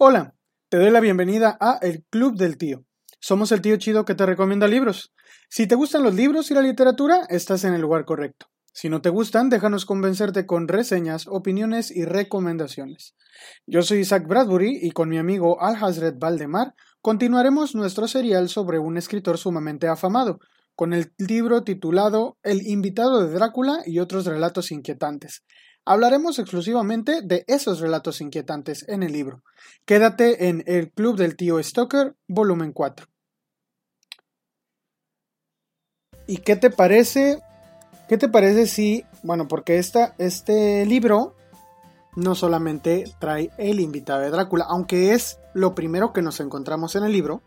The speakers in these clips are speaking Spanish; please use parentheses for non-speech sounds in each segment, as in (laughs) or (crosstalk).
Hola, te doy la bienvenida a El Club del Tío. Somos el tío chido que te recomienda libros. Si te gustan los libros y la literatura, estás en el lugar correcto. Si no te gustan, déjanos convencerte con reseñas, opiniones y recomendaciones. Yo soy Isaac Bradbury y con mi amigo Al Hazred Valdemar continuaremos nuestro serial sobre un escritor sumamente afamado, con el libro titulado El invitado de Drácula y otros relatos inquietantes. Hablaremos exclusivamente de esos relatos inquietantes en el libro. Quédate en El Club del Tío Stoker, volumen 4. ¿Y qué te parece? ¿Qué te parece si, bueno, porque esta, este libro no solamente trae el invitado de Drácula, aunque es lo primero que nos encontramos en el libro,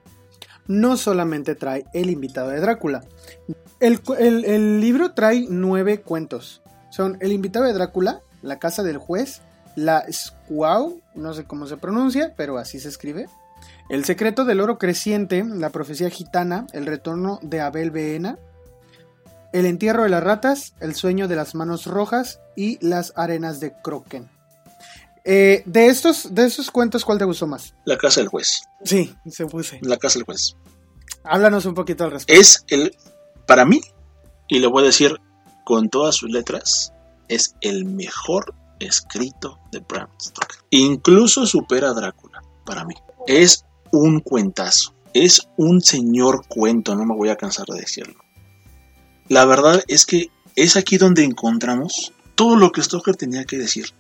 no solamente trae el invitado de Drácula. El, el libro trae nueve cuentos. Son El invitado de Drácula, la casa del juez, la Squaw, no sé cómo se pronuncia, pero así se escribe. El secreto del oro creciente, la profecía gitana, el retorno de Abel Beena, el entierro de las ratas, el sueño de las manos rojas y las arenas de Croquen. Eh, de estos, de esos cuentos, ¿cuál te gustó más? La casa del juez. Sí, se puse. La casa del juez. Háblanos un poquito al respecto. Es el, para mí, y lo voy a decir con todas sus letras, es el mejor escrito de Bram Stoker. Incluso supera a Drácula, para mí. Es un cuentazo. Es un señor cuento, no me voy a cansar de decirlo. La verdad es que es aquí donde encontramos todo lo que Stoker tenía que decir,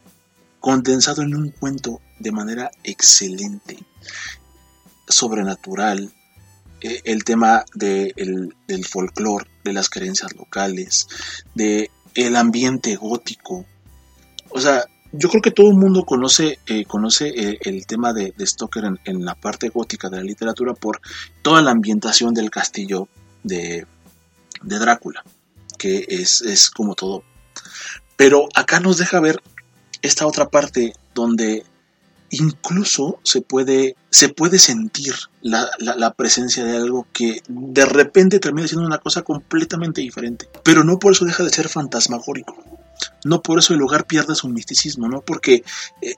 condensado en un cuento de manera excelente, sobrenatural, eh, el tema del folclore, de las creencias locales, de el ambiente gótico. O sea, yo creo que todo el mundo conoce, eh, conoce eh, el tema de, Stoker en, la parte gótica de la literatura por toda la ambientación del castillo de, de Drácula, que es, es, como todo. Pero acá nos deja ver esta otra parte donde incluso se puede, se puede sentir la, la, presencia de algo que de repente termina siendo una cosa completamente diferente. Pero no por eso deja de ser fantasmagórico. No por eso el lugar pierde su misticismo, ¿no? Porque eh,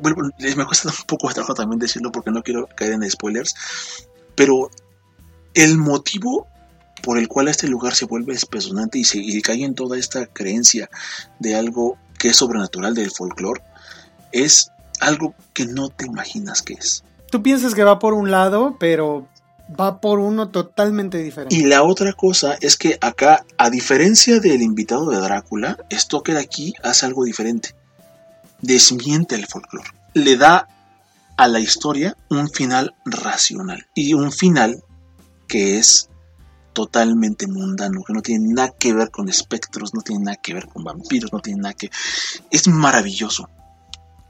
bueno, me cuesta (laughs) un poco de trabajo también decirlo porque no quiero caer en spoilers, pero el motivo por el cual este lugar se vuelve espeluznante y, se, y cae en toda esta creencia de algo que es sobrenatural del folclore es algo que no te imaginas que es. Tú piensas que va por un lado, pero va por uno totalmente diferente. Y la otra cosa es que acá, a diferencia del invitado de Drácula, Stoker aquí hace algo diferente. Desmiente el folclore. Le da a la historia un final racional. Y un final que es totalmente mundano, que no tiene nada que ver con espectros, no tiene nada que ver con vampiros, no tiene nada que... Es maravilloso.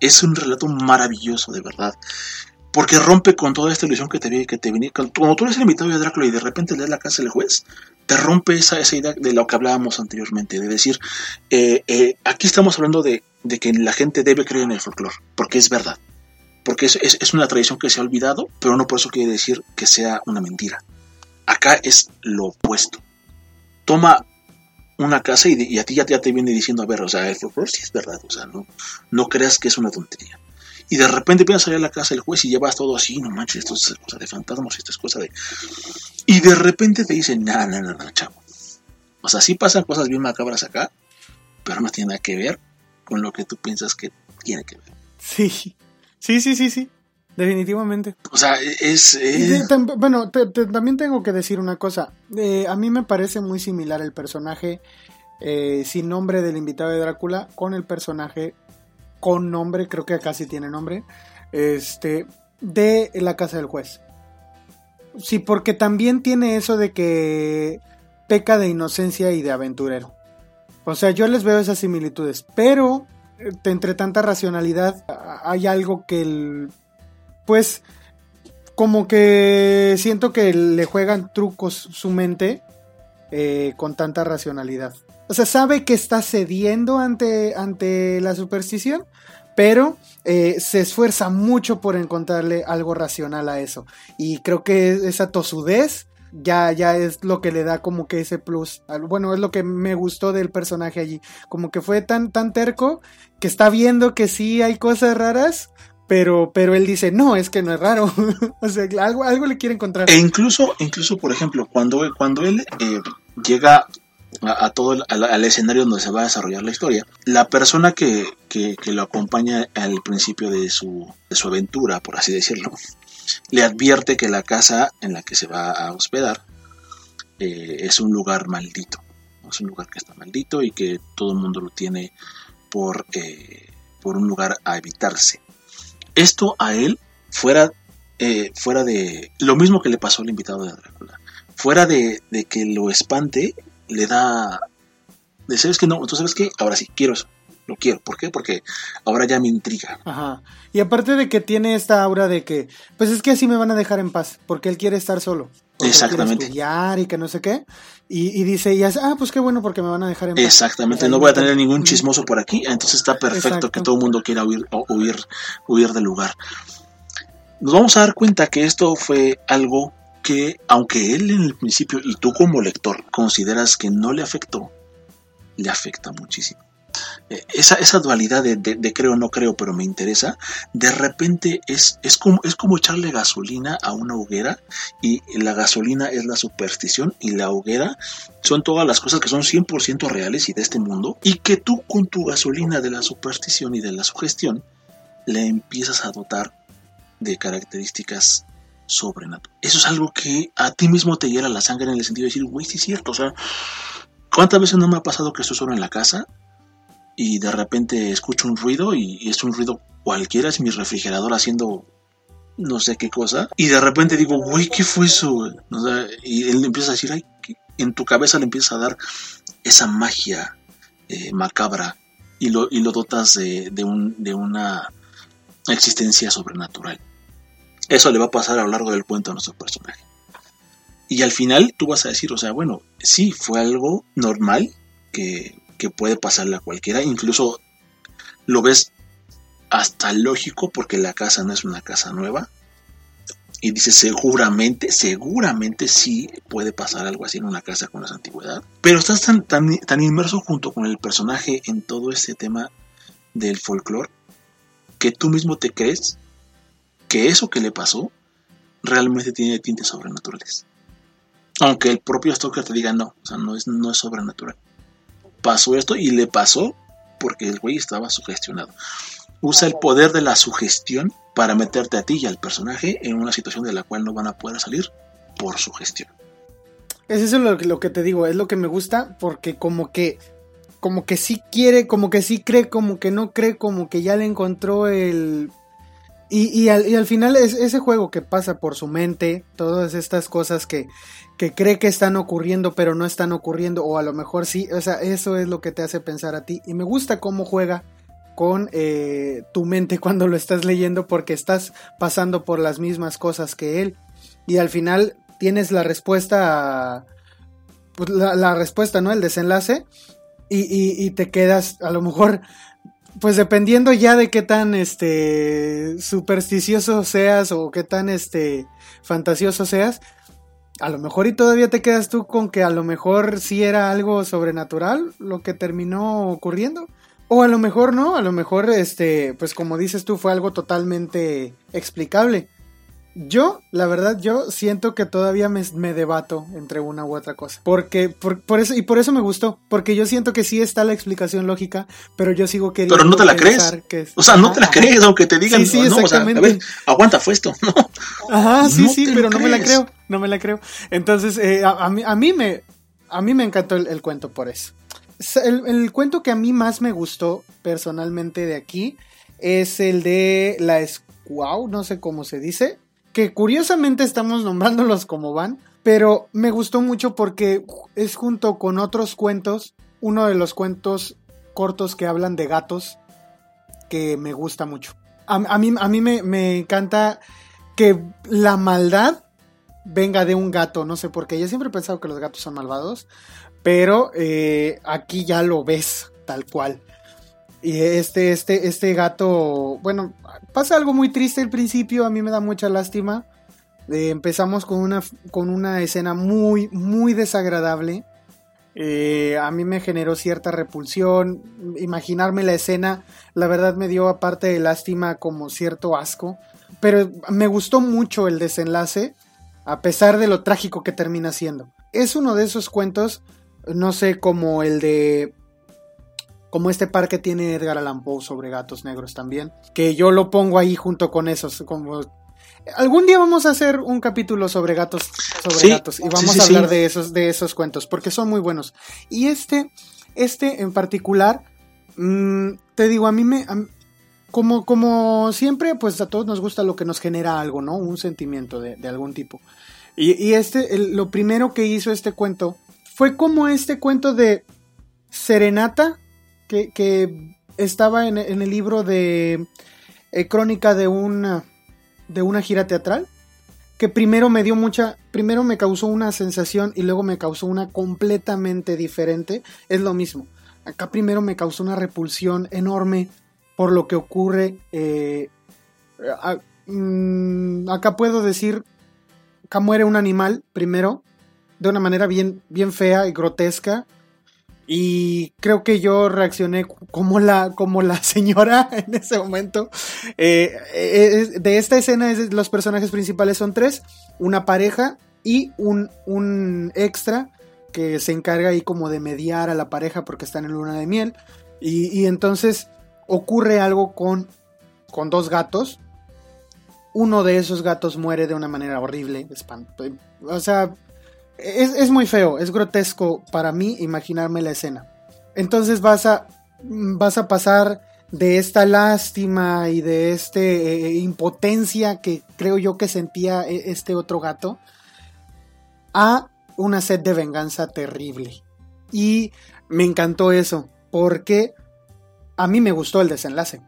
Es un relato maravilloso, de verdad. Porque rompe con toda esta ilusión que te, que te venía. Cuando tú eres el invitado de Drácula y de repente lees la casa del juez, te rompe esa, esa idea de lo que hablábamos anteriormente. De decir, eh, eh, aquí estamos hablando de, que la gente debe creer en el folclore, porque es verdad. Porque es, es una tradición que se ha olvidado, pero no por eso quiere decir que sea una mentira. Acá es lo opuesto. Toma una casa y, a ti ya, te viene diciendo, a ver, o sea, el folclore sí es verdad, o sea, no, no creas que es una tontería. Y de repente empiezas a salir a la casa del juez y llevas todo así, no manches, esto es cosa de fantasmas, esto es cosa de... Y de repente te dicen, no, no, no, no, chavo. O sea, sí pasan cosas bien macabras acá, pero no tiene nada que ver con lo que tú piensas que tiene que ver. Sí, sí, sí, sí, sí. Definitivamente. O sea, es... bueno, también tengo que decir una cosa. Eh, a mí me parece muy similar el personaje eh, sin nombre del invitado de Drácula con el personaje con nombre, creo que acá sí tiene nombre, este, de La Casa del Juez. Sí, porque también tiene eso de que peca de inocencia y de aventurero. O sea, yo les veo esas similitudes, pero eh, entre tanta racionalidad hay algo que el pues como que siento que le juegan trucos su mente eh, con tanta racionalidad. O sea, sabe que está cediendo ante, ante la superstición, pero eh, se esfuerza mucho por encontrarle algo racional a eso. Y creo que esa tosudez ya, ya es lo que le da como que ese plus. Bueno, es lo que me gustó del personaje allí. Como que fue tan, tan terco que está viendo que sí hay cosas raras, pero, pero él dice, no, es que no es raro. (laughs) o sea, algo, algo le quiere encontrar. E incluso, incluso por ejemplo, cuando, cuando él eh, llega a, todo el, al, escenario donde se va a desarrollar la historia, la persona que, que, lo acompaña al principio de su, de su aventura, por así decirlo, le advierte que la casa en la que se va a hospedar eh, es un lugar maldito. Es un lugar que está maldito y que todo el mundo lo tiene por, eh, por un lugar a evitarse. Esto a él, fuera, eh, fuera de lo mismo que le pasó al invitado de Drácula, fuera de, de que lo espante, le da de sabes que no, entonces sabes que ahora sí, quiero eso, lo quiero. ¿Por qué? Porque ahora ya me intriga. Ajá. Y aparte de que tiene esta aura de que, pues es que así me van a dejar en paz, porque él quiere estar solo. Exactamente. estudiar y que no sé qué. Y, dice, y ah, pues qué bueno porque me van a dejar en paz. Exactamente, no voy a tener ningún chismoso por aquí, entonces está perfecto que todo el mundo quiera huir, huir, huir del lugar. Nos vamos a dar cuenta que esto fue algo que, aunque él en el principio y tú como lector consideras que no le afectó, le afecta muchísimo. Eh, esa, esa dualidad de, creo no creo, pero me interesa, de repente es, es, como, es como echarle gasolina a una hoguera y la gasolina es la superstición y la hoguera son todas las cosas que son 100% reales y de este mundo y que tú con tu gasolina de la superstición y de la sugestión le empiezas a dotar de características sobrenaturales. Eso es algo que a ti mismo te hiela la sangre en el sentido de decir, güey, sí es cierto, o sea, ¿cuántas veces no me ha pasado que estoy solo en la casa y de repente escucho un ruido y, es un ruido cualquiera, es mi refrigerador haciendo no sé qué cosa, y de repente digo, güey, ¿qué fue eso? y él empieza a decir, ay, en tu cabeza le empieza a dar esa magia eh, macabra y lo, y lo dotas de, de, un, de una existencia sobrenatural. Eso le va a pasar a lo largo del cuento a nuestro personaje. Y al final tú vas a decir, o sea, bueno, sí, fue algo normal que que puede pasarle a cualquiera, incluso lo ves hasta lógico porque la casa no es una casa nueva. Y dice, seguramente, seguramente sí puede pasar algo así en una casa con esa antigüedad. Pero estás tan, tan, tan inmerso junto con el personaje en todo este tema del folclore que tú mismo te crees que eso que le pasó realmente tiene tintes sobrenaturales. Aunque el propio Stoker te diga no, o sea, no es, no es sobrenatural pasó esto y le pasó porque el güey estaba sugestionado. Usa el poder de la sugestión para meterte a ti y al personaje en una situación de la cual no van a poder salir por sugestión. Es eso lo, lo que te digo, es lo que me gusta porque como que como que sí quiere, como que sí cree, como que no cree, como que ya le encontró el... Y, y, al, y al, final es ese juego que pasa por su mente, todas estas cosas que, que cree que están ocurriendo pero no están ocurriendo o a lo mejor sí, o sea, eso es lo que te hace pensar a ti y me gusta cómo juega con eh, tu mente (laughs) cuando lo estás leyendo porque estás pasando por las mismas cosas que él y al final tienes la respuesta pues, la, respuesta, ¿no? El desenlace y, y, te quedas a lo mejor pues dependiendo ya de qué tan este supersticioso seas o qué tan este fantasioso seas, a lo mejor y todavía te quedas tú con que a lo mejor sí era algo sobrenatural lo que terminó ocurriendo. O a lo mejor no, a lo mejor, este, pues como dices tú, fue algo totalmente explicable. Yo, la verdad, yo siento que todavía me, debato entre una u otra cosa. Porque, por, eso, y por eso me gustó. Porque yo siento que sí está la explicación lógica, pero yo sigo queriendo. Pero no te la crees. o sea, no te la crees, aunque te digan. Sí, sí, exactamente. a ver, aguanta, fue esto. (laughs) Ajá, sí, sí, pero no me la creo. No me la creo. Entonces, eh, a, mí, a, mí, me, a mí me encantó el, cuento por eso. El, el, cuento que a mí más me gustó personalmente de aquí es el de la Squaw, no sé cómo se dice que curiosamente estamos nombrándolos como van, pero me gustó mucho porque es junto con otros cuentos, uno de los cuentos cortos que hablan de gatos que me gusta mucho. A, mí, a mí me, encanta que la maldad venga de un gato, no sé por qué. Yo siempre he pensado que los gatos son malvados, pero eh, aquí ya lo ves tal cual. Y este, este, este gato, bueno, pasa algo muy triste al principio, a mí me da mucha lástima. Eh, empezamos con una, con una escena muy, muy desagradable. Eh, a mí me generó cierta repulsión. Imaginarme la escena, la verdad me dio aparte de lástima como cierto asco. Pero me gustó mucho el desenlace, a pesar de lo trágico que termina siendo. Es uno de esos cuentos, no sé, como el de como este par que tiene Edgar Allan Poe sobre gatos negros también, que yo lo pongo ahí junto con esos, como algún día vamos a hacer un capítulo sobre gatos, sobre gatos y vamos a hablar de esos de esos cuentos porque son muy buenos. Y este este en particular mm, te digo, a mí me como, como siempre, pues a todos nos gusta lo que nos genera algo, ¿no? Un sentimiento de, algún tipo. Y, este, lo primero que hizo este cuento fue como este cuento de Serenata que, estaba en, el libro de eh, Crónica de una, de una gira teatral, que primero me dio mucha, primero me causó una sensación y luego me causó una completamente diferente, es lo mismo. Acá primero me causó una repulsión enorme por lo que ocurre. Eh, mm, acá puedo decir que muere un animal primero, de una manera bien, bien fea y grotesca. Y creo que yo reaccioné como la, como la señora (laughs) en ese momento. Eh, eh, de esta escena los personajes principales son tres, una pareja y un, un extra que se encarga ahí como de mediar a la pareja porque están en luna de miel. Y, entonces ocurre algo con, con dos gatos. Uno de esos gatos muere de una manera horrible. O sea, es, muy feo, es grotesco para mí imaginarme la escena. Entonces vas a, vas a pasar de esta lástima y de esta eh, impotencia que creo yo que sentía e, este otro gato a una sed de venganza terrible. Y me encantó eso, porque a mí me gustó el desenlace.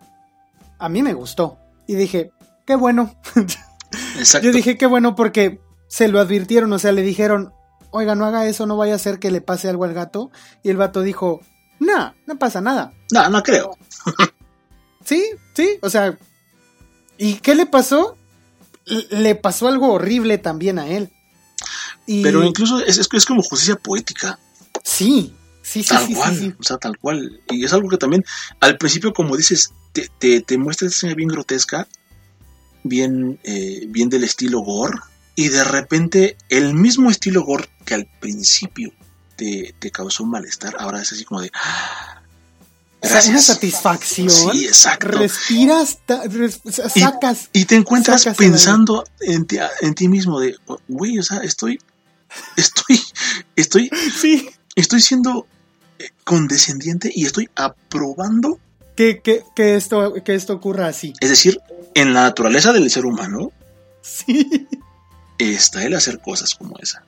A mí me gustó. Y dije, qué bueno. (laughs) Yo dije, qué bueno porque se lo advirtieron, o sea, le dijeron, oiga, no haga eso, no vaya a ser que le pase algo al gato. Y el vato dijo, no, no pasa nada. No, no creo. (laughs) sí, sí, o sea, ¿y qué le pasó? Le pasó algo horrible también a él. Pero incluso es, es, como justicia poética. Sí, sí, sí. Tal sí, cual, o sea, tal cual. Y es algo que también, al principio, como dices, te, te, te muestra esa escena bien grotesca, bien, eh, bien del estilo gore y de repente el mismo estilo gore que al principio te, causó un malestar, ahora es así como de... Gracias. una satisfacción. Sí, exacto. Respiras, sacas. Y, te encuentras pensando en ti, en ti mismo de, güey, o sea, estoy, estoy, estoy, (laughs) sí. estoy siendo eh, condescendiente y estoy aprobando que, que, que, esto, que esto ocurra así. Es decir, en la naturaleza del ser humano, sí está el hacer cosas como esa.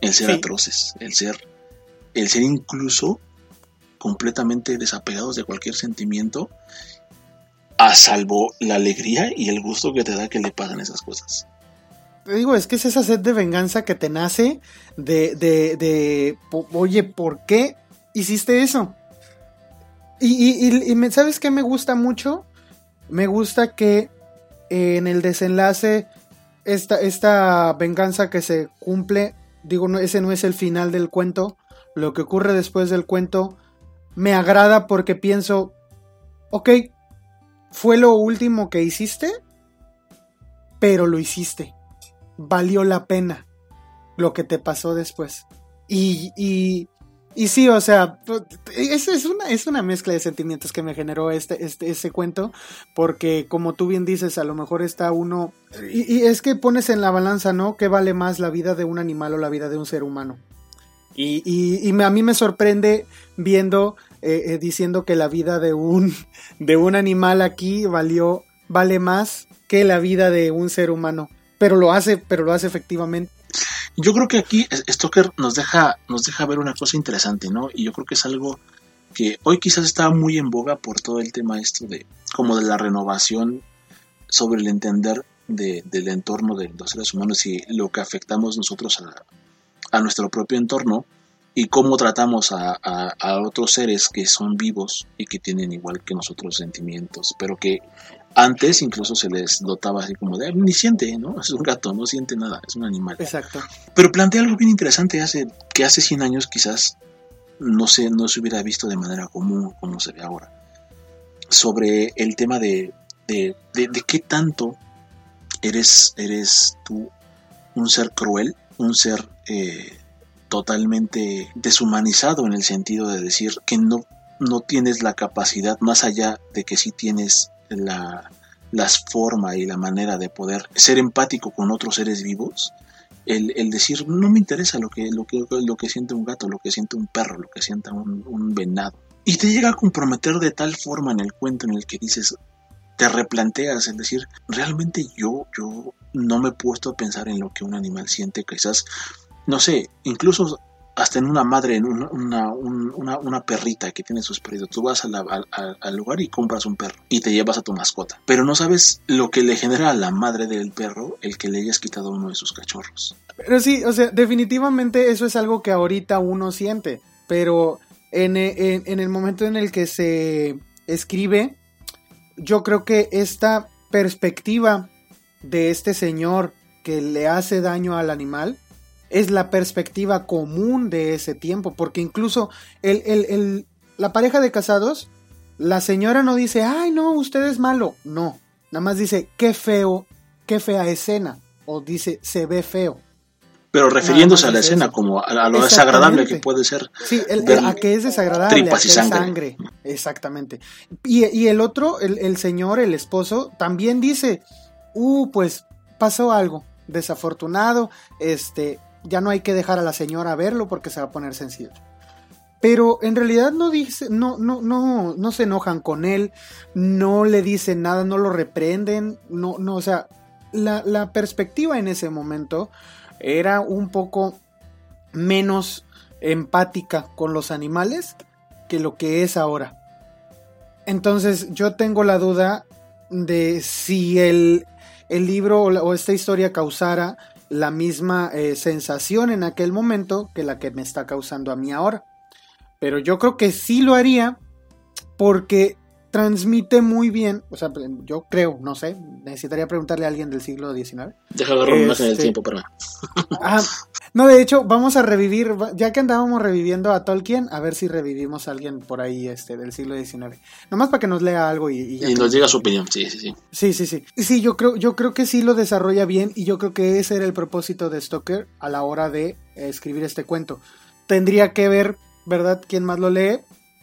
El ser atroces, el ser, el ser incluso completamente desapegados de cualquier sentimiento, a salvo la alegría y el gusto que te da que le pasan esas cosas. Te digo, es que es esa sed de venganza que te nace de, de, de oye, ¿por qué hiciste eso? Y, y, ¿sabes qué me gusta mucho? Me gusta que en el desenlace esta, esta venganza que se cumple, digo, no, ese no es el final del cuento, lo que ocurre después del cuento me agrada porque pienso, ok, fue lo último que hiciste, pero lo hiciste, valió la pena lo que te pasó después. Y, y, y sí, o sea, es, es, una, es una mezcla de sentimientos que me generó este, este, ese cuento, porque como tú bien dices, a lo mejor está uno, y, es que pones en la balanza, ¿no? ¿Qué vale más la vida de un animal o la vida de un ser humano? Y, y, y a mí me sorprende viendo, eh, eh, diciendo que la vida de un, (laughs) de un animal aquí valió, vale más que la vida de un ser humano. Pero lo hace, pero lo hace efectivamente. Yo creo que aquí Stoker nos deja, nos deja ver una cosa interesante, ¿no? Y yo creo que es algo que hoy quizás está muy en boga por todo el tema esto de como de la renovación sobre el entender del entorno de los seres humanos y lo que afectamos nosotros a, nuestro propio entorno y cómo tratamos a, a, otros seres que son vivos y que tienen igual que nosotros sentimientos, pero que antes incluso se les dotaba así como de, ni siente, ¿no? (laughs) Es un gato, no siente nada, es un animal. Exacto. Pero plantea algo bien interesante hace, que hace 100 años quizás no se, no se hubiera visto de manera común como se ve ahora. Sobre el tema de, de, de, qué tanto eres, eres tú un ser cruel, un ser eh, totalmente deshumanizado en el sentido de decir que no, no tienes la capacidad, más allá de que sí tienes la, las forma y la manera de poder ser empático con otros seres vivos, el, el, decir no me interesa lo que, lo, que, lo que siente un gato, lo que siente un perro, lo que siente un, un venado. Y te llega a comprometer de tal forma en el cuento en el que dices, te replanteas, es decir, realmente yo, yo no me he puesto a pensar en lo que un animal siente, quizás, no sé, incluso hasta en una madre, en una, una, una, perrita que tiene sus perritos. Tú vas al lugar y compras un perro y te llevas a tu mascota. Pero no sabes lo que le genera a la madre del perro el que le hayas quitado uno de sus cachorros. Pero sí, o sea, definitivamente eso es algo que ahorita uno siente. Pero en, en el momento en el que se escribe, yo creo que esta perspectiva de este señor que le hace daño al animal es la perspectiva común de ese tiempo, porque incluso el, la pareja de casados, la señora no dice, ay no, usted es malo, no, nada más dice, qué feo, qué fea escena, o dice, se ve feo. Pero refiriéndose a la escena como a, lo desagradable que puede ser. Sí, a que es desagradable, tripas y sangre. Exactamente. Y, y, el otro, el, el señor, el esposo, también dice, uh, pues pasó algo desafortunado, este, ya no hay que dejar a la señora verlo porque se va a poner sensible. Pero en realidad no dice, no, no, no, no se enojan con él, no le dicen nada, no lo reprenden, no, no, o sea, la, la perspectiva en ese momento era un poco menos empática con los animales que lo que es ahora. Entonces yo tengo la duda de si el, el libro o, esta historia causara la misma eh, sensación en aquel momento que la que me está causando a mí ahora. Pero yo creo que sí lo haría porque transmite muy bien, o sea, yo creo, no sé, necesitaría preguntarle a alguien del siglo XIX. Deja agarrar una imagen del este, tiempo para... Ah, no, de hecho, vamos a revivir, ya que andábamos reviviendo a Tolkien, a ver si revivimos a alguien por ahí este, del siglo XIX. Nomás para que nos lea algo y... Y, nos diga su opinión, sí, sí, sí. Sí, sí, sí. Sí, yo creo, yo creo que sí lo desarrolla bien y yo creo que ese era el propósito de Stoker a la hora de escribir este cuento. Tendría que ver, ¿verdad?, quién más lo lee,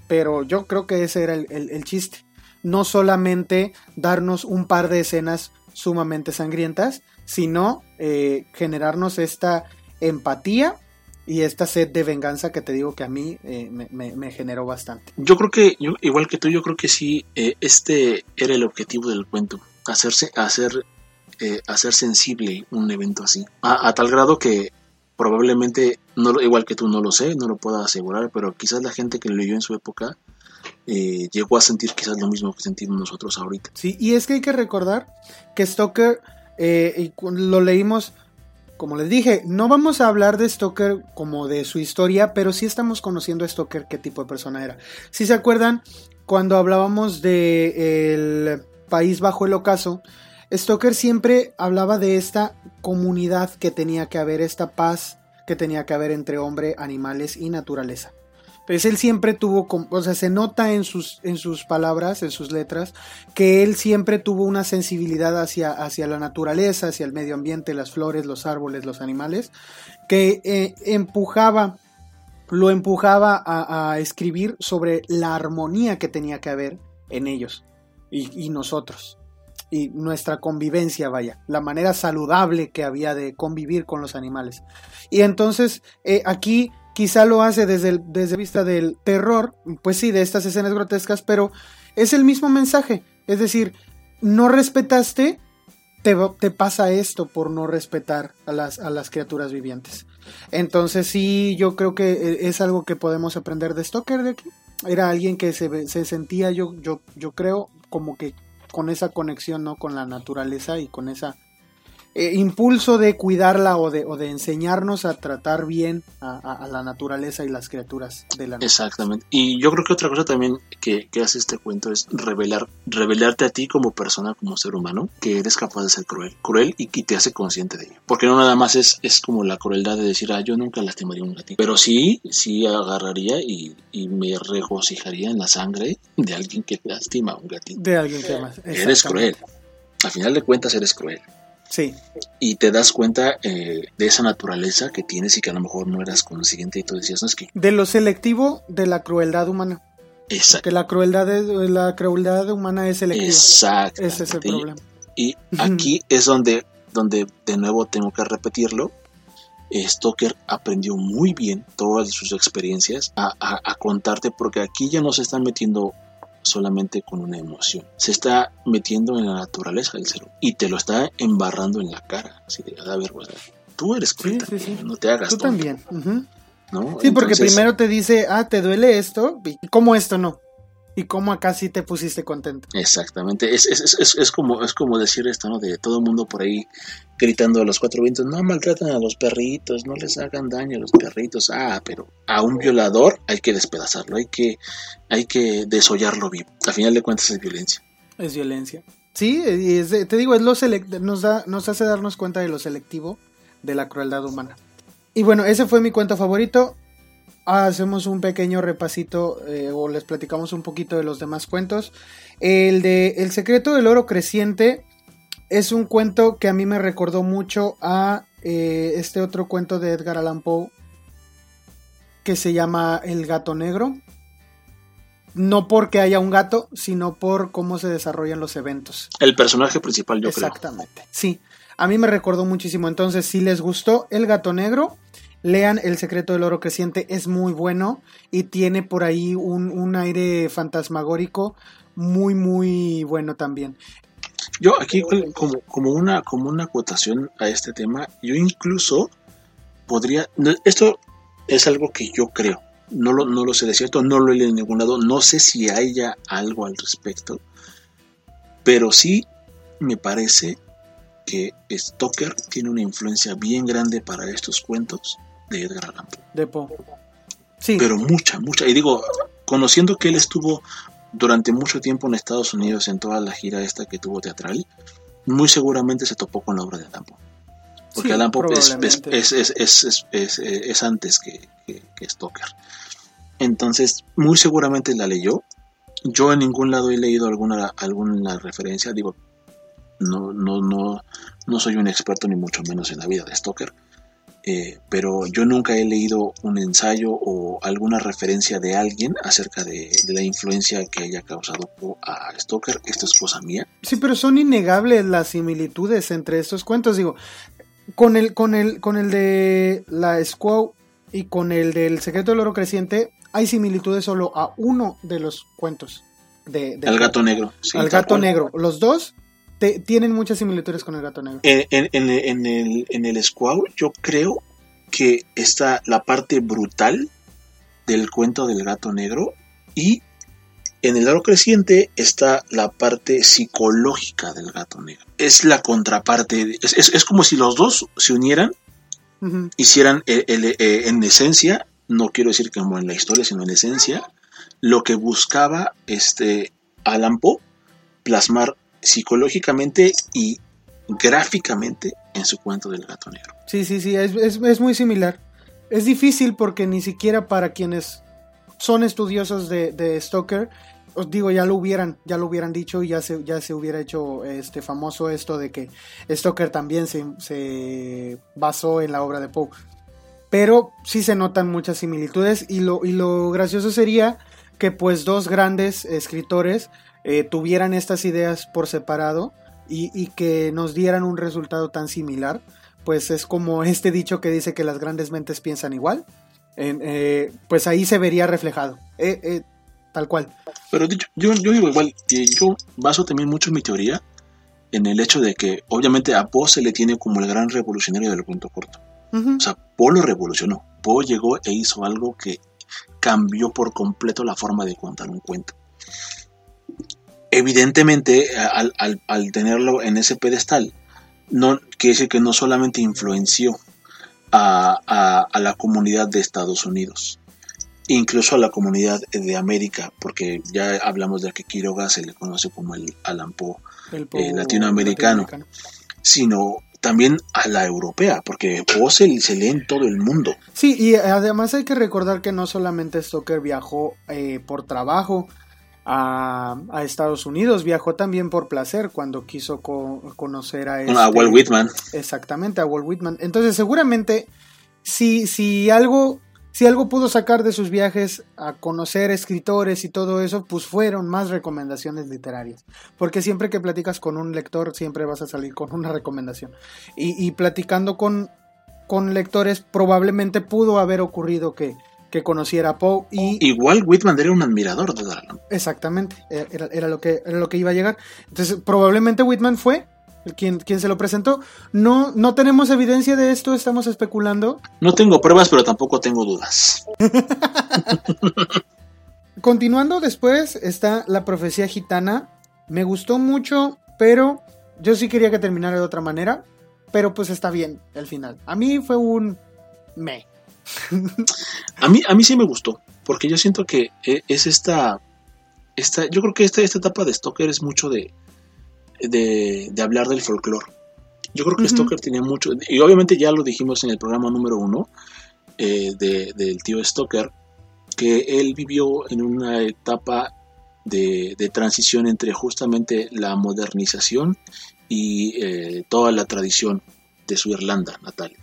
pero yo creo que ese era el, chiste. No solamente darnos un par de escenas sumamente sangrientas, sino eh, generarnos esta empatía y esta sed de venganza que te digo que a mí eh, me, generó bastante. Yo creo que, igual que tú, yo creo que sí, eh, este era el objetivo del cuento, hacerse, hacer, hacer sensible un evento así, a, tal grado que probablemente, no, igual que tú, no lo sé, no lo puedo asegurar, pero quizás la gente que lo leyó en su época eh, llegó a sentir quizás lo mismo que sentimos nosotros ahorita. Sí, y es que hay que recordar que Stoker, eh, lo leímos, como les dije, no vamos a hablar de Stoker como de su historia, pero sí estamos conociendo a Stoker qué tipo de persona era. Si se acuerdan, cuando hablábamos de el país bajo el ocaso, Stoker siempre hablaba de esta comunidad que tenía que haber, esta paz que tenía que haber entre hombre, animales y naturaleza. Pues él siempre tuvo, o sea, se nota en sus, en sus palabras, en sus letras, que él siempre tuvo una sensibilidad hacia, hacia la naturaleza, hacia el medio ambiente, las flores, los árboles, los animales, que eh, empujaba, lo empujaba a, escribir sobre la armonía que tenía que haber en ellos y nosotros y nuestra convivencia, vaya, la manera saludable que había de convivir con los animales. Y entonces eh, aquí quizá lo hace desde el, desde vista del terror, pues sí, de estas escenas grotescas, pero es el mismo mensaje, es decir, no respetaste, te, te pasa esto por no respetar a las, a las criaturas vivientes. Entonces sí, yo creo que eh, es algo que podemos aprender de Stoker de aquí. Era alguien que se, se sentía, yo, yo, yo creo, como que con esa conexión ¿no? con la naturaleza y con esa eh, impulso de cuidarla o de, o de enseñarnos a tratar bien a, a- a la naturaleza y las criaturas de la naturaleza. Exactamente. Y yo creo que otra cosa también que, que hace este cuento es revelar, revelarte a ti como persona, como ser humano, que eres capaz de ser cruel, cruel y que te hace consciente de ello. Porque no nada más es, es como la crueldad de decir, ah, yo nunca lastimaría a un gatito. Pero sí, sí agarraría y, y me regocijaría en la sangre de alguien que lastima a un gatito. De alguien que más. Eres cruel. Al final de cuentas eres cruel. Sí, Y te das cuenta eh, de esa naturaleza que tienes y que a lo mejor no eras consciente y tú decías, no es que... de lo selectivo de la crueldad humana. Exacto. Que la crueldad, es- la crueldad humana es selectiva. Exacto. Ese es el problema. Y aquí es donde, donde de nuevo tengo que repetirlo. Stoker aprendió muy bien todas sus experiencias a, a- a contarte porque aquí ya no se están metiendo solamente con una emoción, se está metiendo en la naturaleza del ser humano y te lo está embarrando en la cara. Así de, a ver, pues, tú eres cruel Sí, sí, también, sí. no te hagas Tú tonto", también. Sí, porque primero te dice, ah, ¿te duele esto? ¿Y cómo esto no? ¿Y cómo acá sí te pusiste contento? Exactamente, es, es, es, es- como, es como decir esto, ¿no? De todo el mundo por ahí gritando a los cuatro vientos, no maltratan a los perritos, no les hagan daño a los perritos. Ah, pero a un violador hay que despedazarlo, hay que, hay que desollarlo vivo. A final de cuentas es violencia. Es violencia. Sí, y es de- te digo, es lo nos, da, nos hace darnos cuenta de lo selectivo de la crueldad humana. Y bueno, ese fue mi cuento favorito. Hacemos un pequeño repasito eh, o les platicamos un poquito de los demás cuentos. El de El secreto del oro creciente es un cuento que a mí me recordó mucho a eh, este otro cuento de Edgar Allan Poe que se llama El gato negro. No porque haya un gato, sino por cómo se desarrollan los eventos. El personaje principal, yo creo. Exactamente. Sí, a mí me recordó muchísimo. Entonces, si les gustó El gato negro, lean El secreto del oro creciente. Es muy bueno y tiene por ahí un, un aire fantasmagórico muy, muy bueno también. Yo aquí como, como una como una acotación a este tema, yo incluso podría esto es algo que yo creo. No lo, no lo sé de cierto, no lo he leído en ningún lado, no sé si haya algo al respecto, pero sí me parece que Stoker tiene una influencia bien grande para estos cuentos de Edgar Allan Poe. De Poe. Sí, Pero mucha, mucha. Y digo, conociendo que él estuvo durante mucho tiempo en Estados Unidos en toda la gira esta que tuvo teatral, muy seguramente se topó con la obra de Allan Poe. Porque Sí, Allan Poe es, es, es, es, es, es- es- es antes que, que, que Stoker. Entonces, muy seguramente la leyó. Yo en ningún lado he leído alguna, alguna referencia. Digo, no, no, no, no soy un experto ni mucho menos en la vida de Stoker. Eh, pero yo nunca he leído un ensayo o alguna referencia de alguien acerca de, de la influencia que haya causado a Stoker. Esto es cosa mía. Sí, pero son innegables las similitudes entre estos cuentos. Digo, con el, con el, con el de la Squaw y con el del secreto del oro creciente, hay similitudes solo a uno de los cuentos. De, de Al gato negro. sí, al gato negro. Los dos te- tienen muchas similitudes con el gato negro. En, en- en- en el, en el Squaw, yo creo que está la parte brutal del cuento del gato negro y en el aro creciente está la parte psicológica del gato negro. Es la contraparte, es, es- es como si los dos se unieran, Ujú. hicieran el- el- eh, en esencia, no quiero decir como en la historia, sino en esencia, lo que buscaba este Alan Poe plasmar psicológicamente y gráficamente en su cuento del gato negro. Sí, sí, sí, es, es- es muy similar. Es difícil porque ni siquiera para quienes son estudiosos de, de Stoker, os digo, ya lo hubieran, ya lo hubieran dicho y ya se, ya se hubiera hecho este famoso esto de que Stoker también se, se basó en la obra de Poe. Pero sí se notan muchas similitudes y lo, y lo gracioso sería que pues dos grandes escritores eh, tuvieran estas ideas por separado y, y que nos dieran un resultado tan similar pues es como (laughs) este dicho que dice que las grandes mentes piensan igual. En, eh, pues ahí se vería reflejado. Eh, eh, tal cual. Pero dicho, yo, yo digo igual, yo baso también mucho mi teoría en el hecho de que obviamente a Poe se le tiene como el gran revolucionario del cuento corto. Ujú. O sea, Poe lo revolucionó. Poe llegó e hizo algo que cambió por completo la forma de contar un cuento. Evidentemente, al, al- al tenerlo en ese pedestal, no, quiere decir que no solamente influenció a, a, la comunidad de Estados Unidos, incluso a la comunidad de América, porque ya hablamos de que Quiroga se le conoce como el Alan Poe, eh, latinoamericano, sino también a la europea, porque Poe se, lee en todo el mundo. Sí, y además hay que recordar que no solamente Stoker viajó eh, por trabajo, a, Estados Unidos. Viajó también por placer cuando quiso conocer a, este, a Walt Whitman. Exactamente, a Walt Whitman. Entonces, seguramente, si, si, algo, si algo pudo sacar de sus viajes a conocer escritores y todo eso, pues fueron más recomendaciones literarias. Porque siempre que platicas con un lector, siempre vas a salir con una recomendación. Y, y platicando con, con lectores, probablemente pudo haber ocurrido que que conociera a Poe y... Igual Whitman era un admirador de Darlan. Exactamente, era, lo que, era lo que iba a llegar. Entonces, probablemente Whitman fue quien, quien se lo presentó. No, no tenemos evidencia de esto, estamos especulando. No tengo pruebas, pero tampoco tengo dudas. (laughs) Continuando después está la profecía gitana. Me gustó mucho, pero yo sí quería que terminara de otra manera. Pero pues está bien el final. A mí fue un me a, mí, a mí sí me gustó, porque yo siento que eh, es esta, esta yo creo que esta, esta etapa de Stoker es mucho de, de, hablar del folclore. Yo creo que Stoker tenía mucho, y obviamente ya lo dijimos en el programa número uno eh, del tío Stoker, que él vivió en una etapa de, transición entre justamente la modernización y eh, toda la tradición de su Irlanda natal.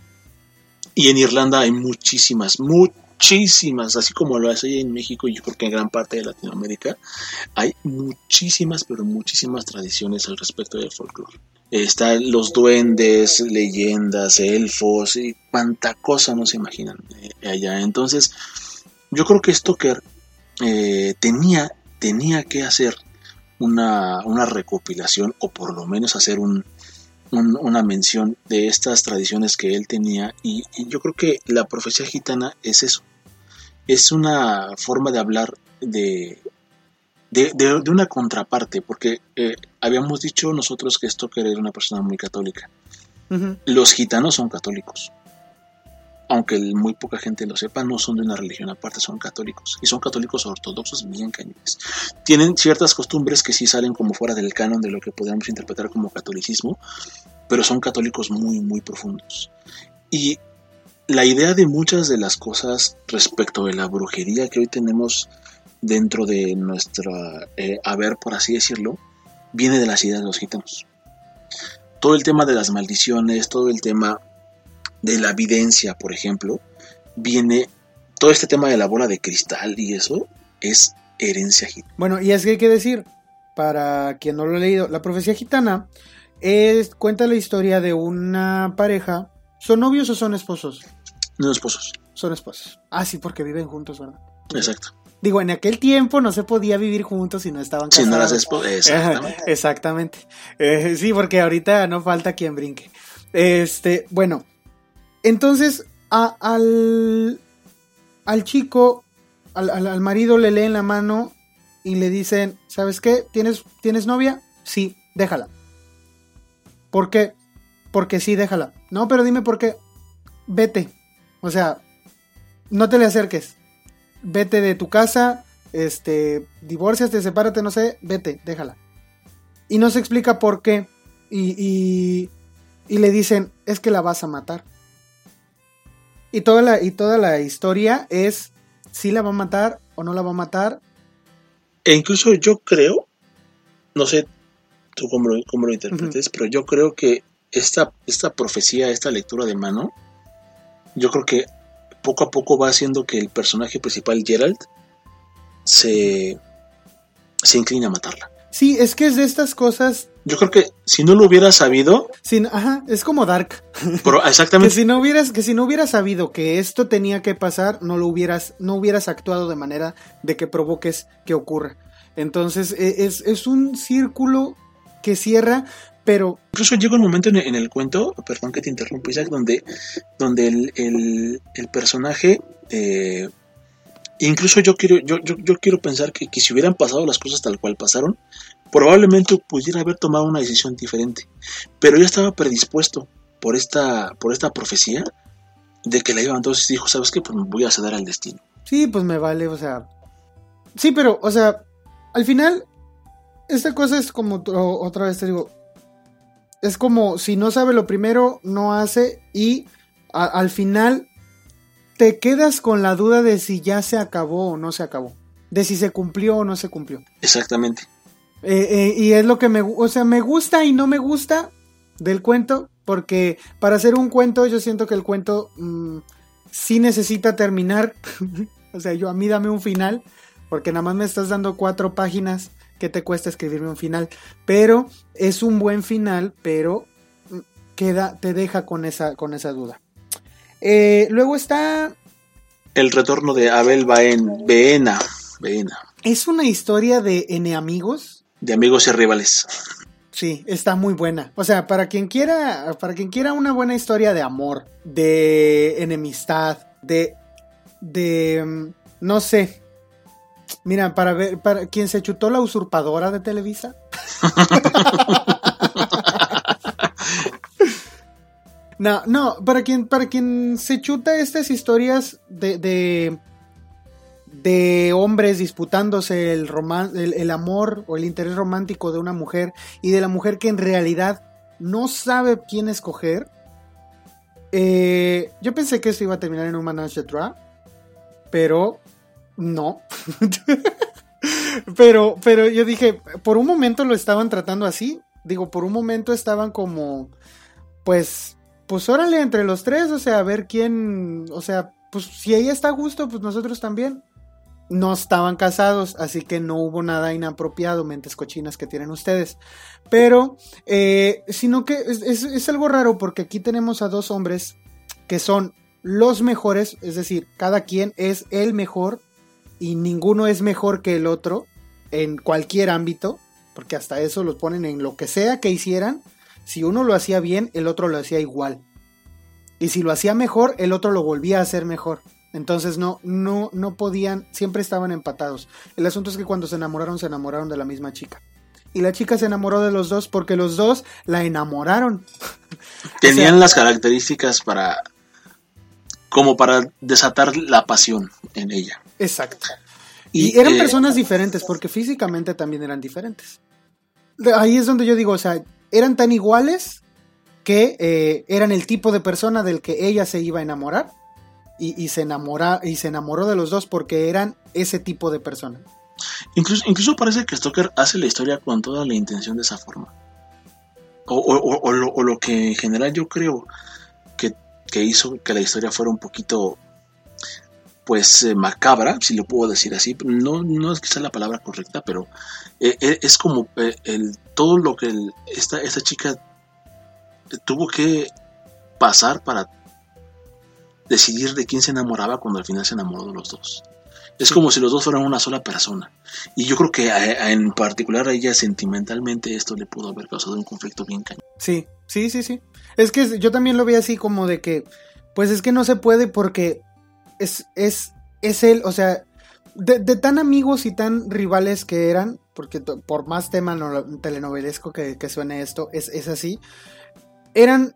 Y en Irlanda hay muchísimas, muchísimas, así como lo hace en México y yo creo que en gran parte de Latinoamérica, hay muchísimas, pero muchísimas tradiciones al respecto del folclore. Están los duendes, leyendas, elfos y cuánta cosa no se imaginan eh, allá. Entonces, yo creo que Stoker eh, tenía, tenía que hacer una, una recopilación o por lo menos hacer un, una mención de estas tradiciones que él tenía y, yo creo que la profecía gitana es eso, es una forma de hablar de, de, una contraparte, porque eh, habíamos dicho nosotros que Stoker era una persona muy católica. Los gitanos son católicos aunque muy poca gente lo sepa, no son de una religión aparte, son católicos. Y son católicos ortodoxos bien cañones. Tienen ciertas costumbres que sí salen como fuera del canon de lo que podríamos interpretar como catolicismo, pero son católicos muy, muy profundos. Y la idea de muchas de las cosas respecto de la brujería que hoy tenemos dentro de nuestra eh, haber, por así decirlo, viene de las ideas de los gitanos. Todo el tema de las maldiciones, todo el tema de la evidencia, por ejemplo, viene todo este tema de la bola de cristal y eso es herencia gitana. Bueno, y es que hay que decir, para quien no lo ha leído, la profecía gitana es, cuenta la historia de una pareja. ¿Son novios o son esposos? No esposos. Son esposos. Ah, sí, porque viven juntos, ¿verdad? Exacto. Digo, en aquel tiempo no se podía vivir juntos si no estaban casados. Si no las esposas. Exactamente. Exactamente. Eh, sí, porque ahorita no falta quien brinque. Este, bueno, entonces, al, al chico, al, marido le leen la mano y le dicen, ¿sabes qué? ¿Tienes, ¿Tienes novia? Sí, déjala. ¿Por qué? Porque sí, déjala. No, pero dime por qué. Vete. O sea, no te le acerques. Vete de tu casa, este, te sepárate, no sé, vete, déjala. Y no se explica por qué. Y, y le dicen, es que la vas a matar. Y toda la, y toda la historia es si la va a matar o no la va a matar. E incluso yo creo, no sé tú cómo lo, interpretes, pero yo creo que esta, esta profecía, esta lectura de mano, yo creo que poco a poco va haciendo que el personaje principal, Gerald, se, se incline a matarla. Sí, es que es de estas cosas yo creo que si no lo hubiera sabido. Sin, ajá, es como Dark. (laughs) exactamente. que si no hubieras, que si no hubieras sabido que esto tenía que pasar, no lo hubieras, no hubieras actuado de manera de que provoques que ocurra. Entonces, e, es, es un círculo que cierra, pero. Incluso llega un momento en el, cuento, perdón que te interrumpa, Isaac, donde, donde el, personaje. Eh, incluso yo quiero, yo, yo, yo quiero pensar que, que si hubieran pasado las cosas tal cual pasaron, probablemente pudiera haber tomado una decisión diferente. Pero ya estaba predispuesto por esta, por esta profecía de que la iba. Entonces dijo, ¿sabes qué? Pues me voy a ceder al destino. Sí, pues me vale, o sea. Sí, pero, o sea, al final, esta cosa es como otra vez te digo. Es como si no sabe lo primero, no hace y al final te quedas con la duda de si ya se acabó o no se acabó. De si se cumplió o no se cumplió. Exactamente. Eh, eh, y es lo que me, o sea, me gusta y no me gusta del cuento, porque para hacer un cuento yo siento que el cuento mm, sí necesita terminar. (laughs) o sea, yo a mí dame un final, porque nada más me estás dando cuatro páginas que te cuesta escribirme un final. Pero es un buen final, pero mm, queda, te deja con esa, con esa duda. Eh, luego está... El retorno de Abel Baen, Beena. Es una historia de N amigos. De amigos y rivales. Sí, está muy buena. O sea, para quien quiera, para quien quiera una buena historia de amor, de enemistad, de, de, mm, no sé. Mira, para ver, para quien se chutó la usurpadora de Televisa. (laughs) no, no, para quien, para quien se chuta estas historias de, de de hombres disputándose el, el, amor o el interés romántico de una mujer y de la mujer que en realidad no sabe quién escoger. Eh, yo pensé que esto iba a terminar en un Manage de pero no. (laughs) pero, pero yo dije, por un momento lo estaban tratando así. Digo, por un momento estaban como, pues, pues órale entre los tres, o sea, a ver quién, o sea, pues si ella está a gusto, pues nosotros también no estaban casados, así que no hubo nada inapropiado, mentes cochinas que tienen ustedes. Pero, eh, sino que es, algo raro porque aquí tenemos a dos hombres que son los mejores, es decir, cada quien es el mejor y ninguno es mejor que el otro en cualquier ámbito, porque hasta eso los ponen en lo que sea que hicieran, si uno lo hacía bien, el otro lo hacía igual. Y si lo hacía mejor, el otro lo volvía a hacer mejor. Entonces no, no, no podían, siempre estaban empatados. El asunto es que cuando se enamoraron, se enamoraron de la misma chica. Y la chica se enamoró de los dos porque los dos la enamoraron. (laughs) Tenían las características para, como para desatar la pasión en ella. Exacto. Y, eran eh, personas diferentes porque físicamente también eran diferentes. Ahí es donde yo digo, o sea, eran tan iguales que eh, eran el tipo de persona del que ella se iba a enamorar y, se enamora, y se enamoró de los dos porque eran ese tipo de persona. Incluso, incluso parece que Stoker hace la historia con toda la intención de esa forma. O, lo, que en general yo creo que, hizo que la historia fuera un poquito pues eh, macabra, si lo puedo decir así. No, no es quizá la palabra correcta, pero eh, eh, es como el, todo lo que esta, esta chica tuvo que pasar para decidir de quién se enamoraba cuando al final se enamoró de los dos. Es como si los dos fueran una sola persona. Y yo creo que en particular a ella sentimentalmente esto le pudo haber causado un conflicto bien cañón. Sí, sí, sí, sí. Es que yo también lo vi así como de que, pues es que no se puede porque es, es, es él, o sea, de, tan amigos y tan rivales que eran, porque por más tema telenovelesco que, suene esto, es, es así, eran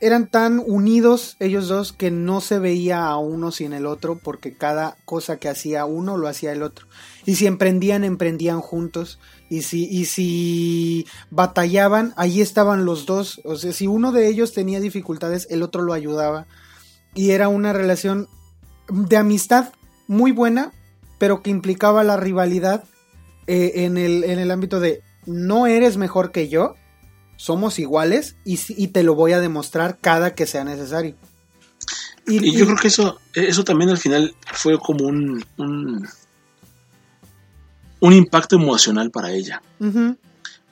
eran tan unidos ellos dos que no se veía a uno sin el otro porque cada cosa que hacía uno lo hacía el otro. Y si emprendían, emprendían juntos. Y si, y si batallaban, ahí estaban los dos. O sea, si uno de ellos tenía dificultades, el otro lo ayudaba. Y era una relación de amistad muy buena, pero que implicaba la rivalidad eh, en, el, en el ámbito de no eres mejor que yo, somos iguales y, te lo voy a demostrar cada que sea necesario. Y, yo creo que eso, eso también al final fue como un, un, impacto emocional para ella.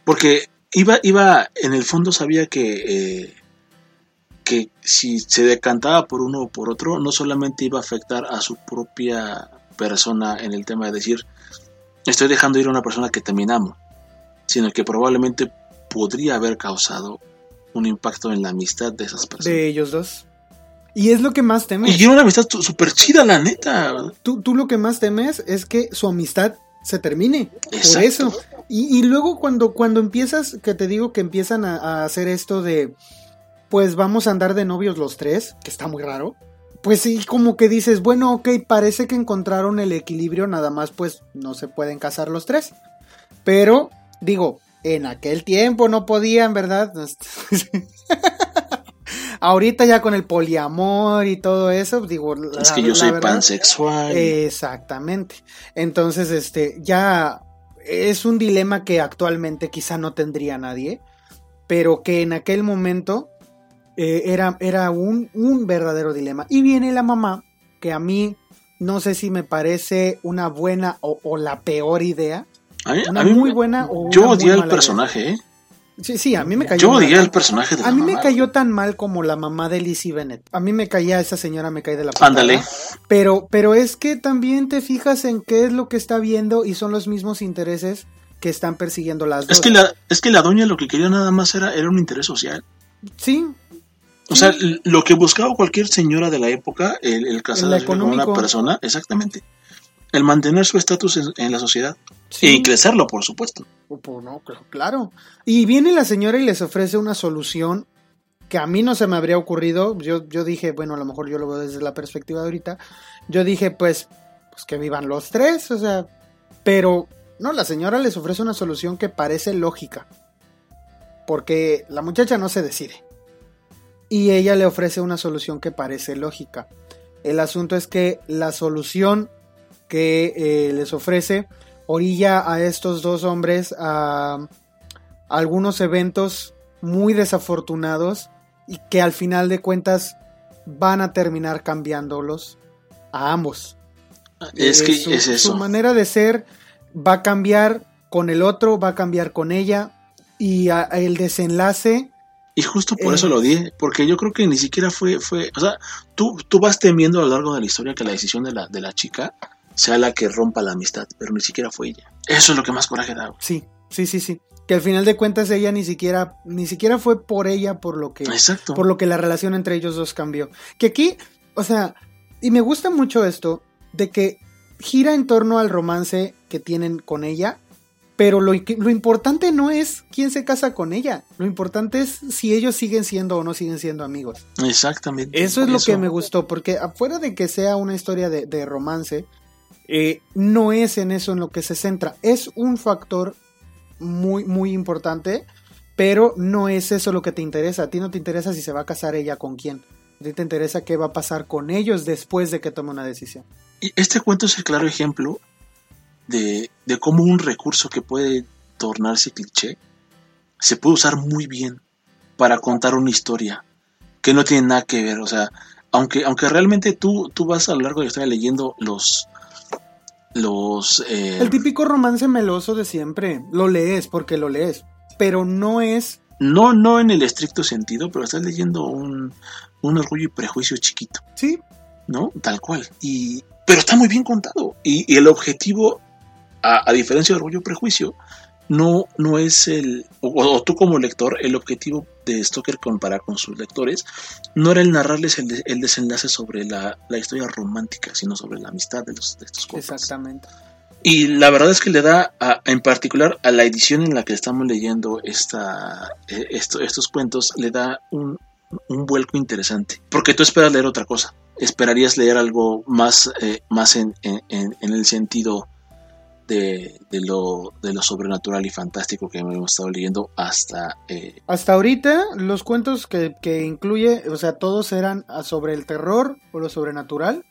Porque iba, iba, en el fondo sabía que, eh, que si se decantaba por uno o por otro, no solamente iba a afectar a su propia persona en el tema de decir, estoy dejando ir a una persona que también amo, sino que probablemente podría haber causado un impacto en la amistad de esas personas. De ellos dos. Y es lo que más temes. Y era una amistad súper chida, la neta. Tú, tú lo que más temes es que su amistad se termine. Por eso. Y, y luego cuando, cuando empiezas, que te digo que empiezan a, a hacer esto de, pues vamos a andar de novios los tres, que está muy raro. Pues sí, como que dices, bueno, ok, parece que encontraron el equilibrio, nada más pues no se pueden casar los tres. Pero, digo, en aquel tiempo no podían, ¿verdad? (laughs) Ahorita ya con el poliamor y todo eso, digo, la, Es que yo la soy verdad- pansexual. Exactamente. Entonces, este, ya es un dilema que actualmente quizá no tendría nadie, pero que en aquel momento eh, era, era un, un verdadero dilema. Y viene la mamá, que a mí no sé si me parece una buena o, o la peor idea. A mí- Una a mí muy me- buena o Yo odié al personaje, ¿eh? Sí, sí, a mí me cayó Yo odié al personaje de la A mí me cayó tan mal como la mamá de Lizzie Bennett. A mí me caía esa señora, me cae de la patada. Ándale. Pero, pero es que también te fijas en qué es lo que está viendo y son los mismos intereses que están persiguiendo las dos. Es que, la, es que la doña lo que quería nada más era, era un interés social. Sí, O sea, lo que buscaba cualquier señora de la época, el, el casarse con una persona, exactamente. El mantener su estatus en, en la sociedad. sí. Y crecerlo, por supuesto. Pues no, cl- claro. Y viene la señora y les ofrece una solución que a mí no se me habría ocurrido. Yo, yo dije, bueno, a lo mejor yo lo veo desde la perspectiva de ahorita. Yo dije, pues, pues que vivan los tres, o sea. Pero no, la señora les ofrece una solución que parece lógica. Porque la muchacha no se decide. Y ella le ofrece una solución que parece lógica. El asunto es que la solución que eh, les ofrece orilla a estos dos hombres a algunos eventos muy desafortunados y que al final de cuentas van a terminar cambiándolos a ambos. Es Eh, que su, es su eso. manera de ser va a cambiar con el otro, va a cambiar con ella y a- el desenlace Y justo por Eh. eso lo odié, porque yo creo que ni siquiera fue, fue, o sea, tú, tú vas temiendo a lo largo de la historia que la decisión de la, de la chica sea la que rompa la amistad, pero ni siquiera fue ella. Eso es lo que más coraje da. güey. sí, sí, sí, sí, que al final de cuentas ella ni siquiera ni siquiera fue por ella por lo que Exacto. por lo que la relación entre ellos dos cambió. Que aquí, o sea, y me gusta mucho esto, de que gira en torno al romance que tienen con ella, pero lo, lo importante no es quién se casa con ella, lo importante es si ellos siguen siendo o no siguen siendo amigos. Exactamente. Eso es lo que me gustó, porque afuera de que sea una historia de, de romance, eh, no es en eso en lo que se centra. Es un factor muy, muy importante, pero no es eso lo que te interesa. A ti no te interesa si se va a casar ella con quién. A ti te interesa qué va a pasar con ellos después de que tome una decisión. Y este cuento es el claro ejemplo de, de cómo un recurso que puede tornarse cliché se puede usar muy bien para contar una historia que no tiene nada que ver. O sea, aunque, aunque realmente tú, tú vas a lo largo de la historia leyendo los. los eh, El típico romance meloso de siempre. Lo lees porque lo lees, pero no es... no, no en el estricto sentido, pero estás leyendo un, un orgullo y prejuicio chiquito. Sí, ¿no? Tal cual. Y, pero está muy bien contado. Y, y el objetivo, a, a diferencia de Orgullo y Prejuicio, no, no es el, o, o tú como lector, el objetivo de Stoker comparar con sus lectores, no era el narrarles el, de- el desenlace sobre la, la historia romántica, sino sobre la amistad de, los, de estos compas. exactamente. Y la verdad es que le da, a- en particular a la edición en la que estamos leyendo esta, eh, esto- estos cuentos, le da un, un vuelco interesante. Porque tú esperas leer otra cosa. Esperarías leer algo más, eh, más en- en el sentido de, de lo, de lo sobrenatural y fantástico que hemos estado leyendo hasta... eh, Hasta ahorita, los cuentos que, que incluye, o sea, todos eran ah, sobre el terror o lo sobrenatural,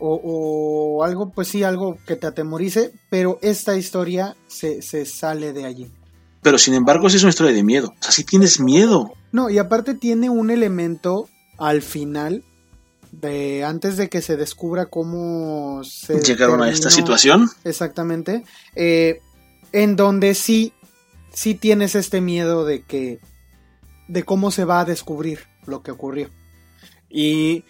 o, o algo, pues sí, algo que te atemorice, pero esta historia se, se sale de allí. pero sin embargo, sí es una historia de miedo. O sea, si tienes miedo. No, y aparte tiene un elemento al final, de antes de que se descubra cómo se Llegaron a esta situación. Exactamente. eh, en donde sí, sí tienes este miedo de que. de cómo se va a descubrir lo que ocurrió. Y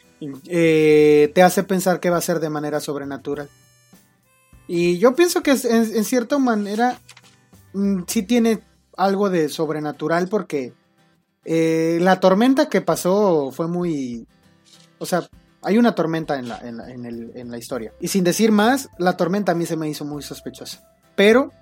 eh, te hace pensar que va a ser de manera sobrenatural. Y yo pienso que en cierta manera mm, sí tiene algo de sobrenatural porque eh, la tormenta que pasó fue muy... O sea, hay una tormenta en la, en, la, en el- en la historia. Y sin decir más, la tormenta a mí se me hizo muy sospechosa. Pero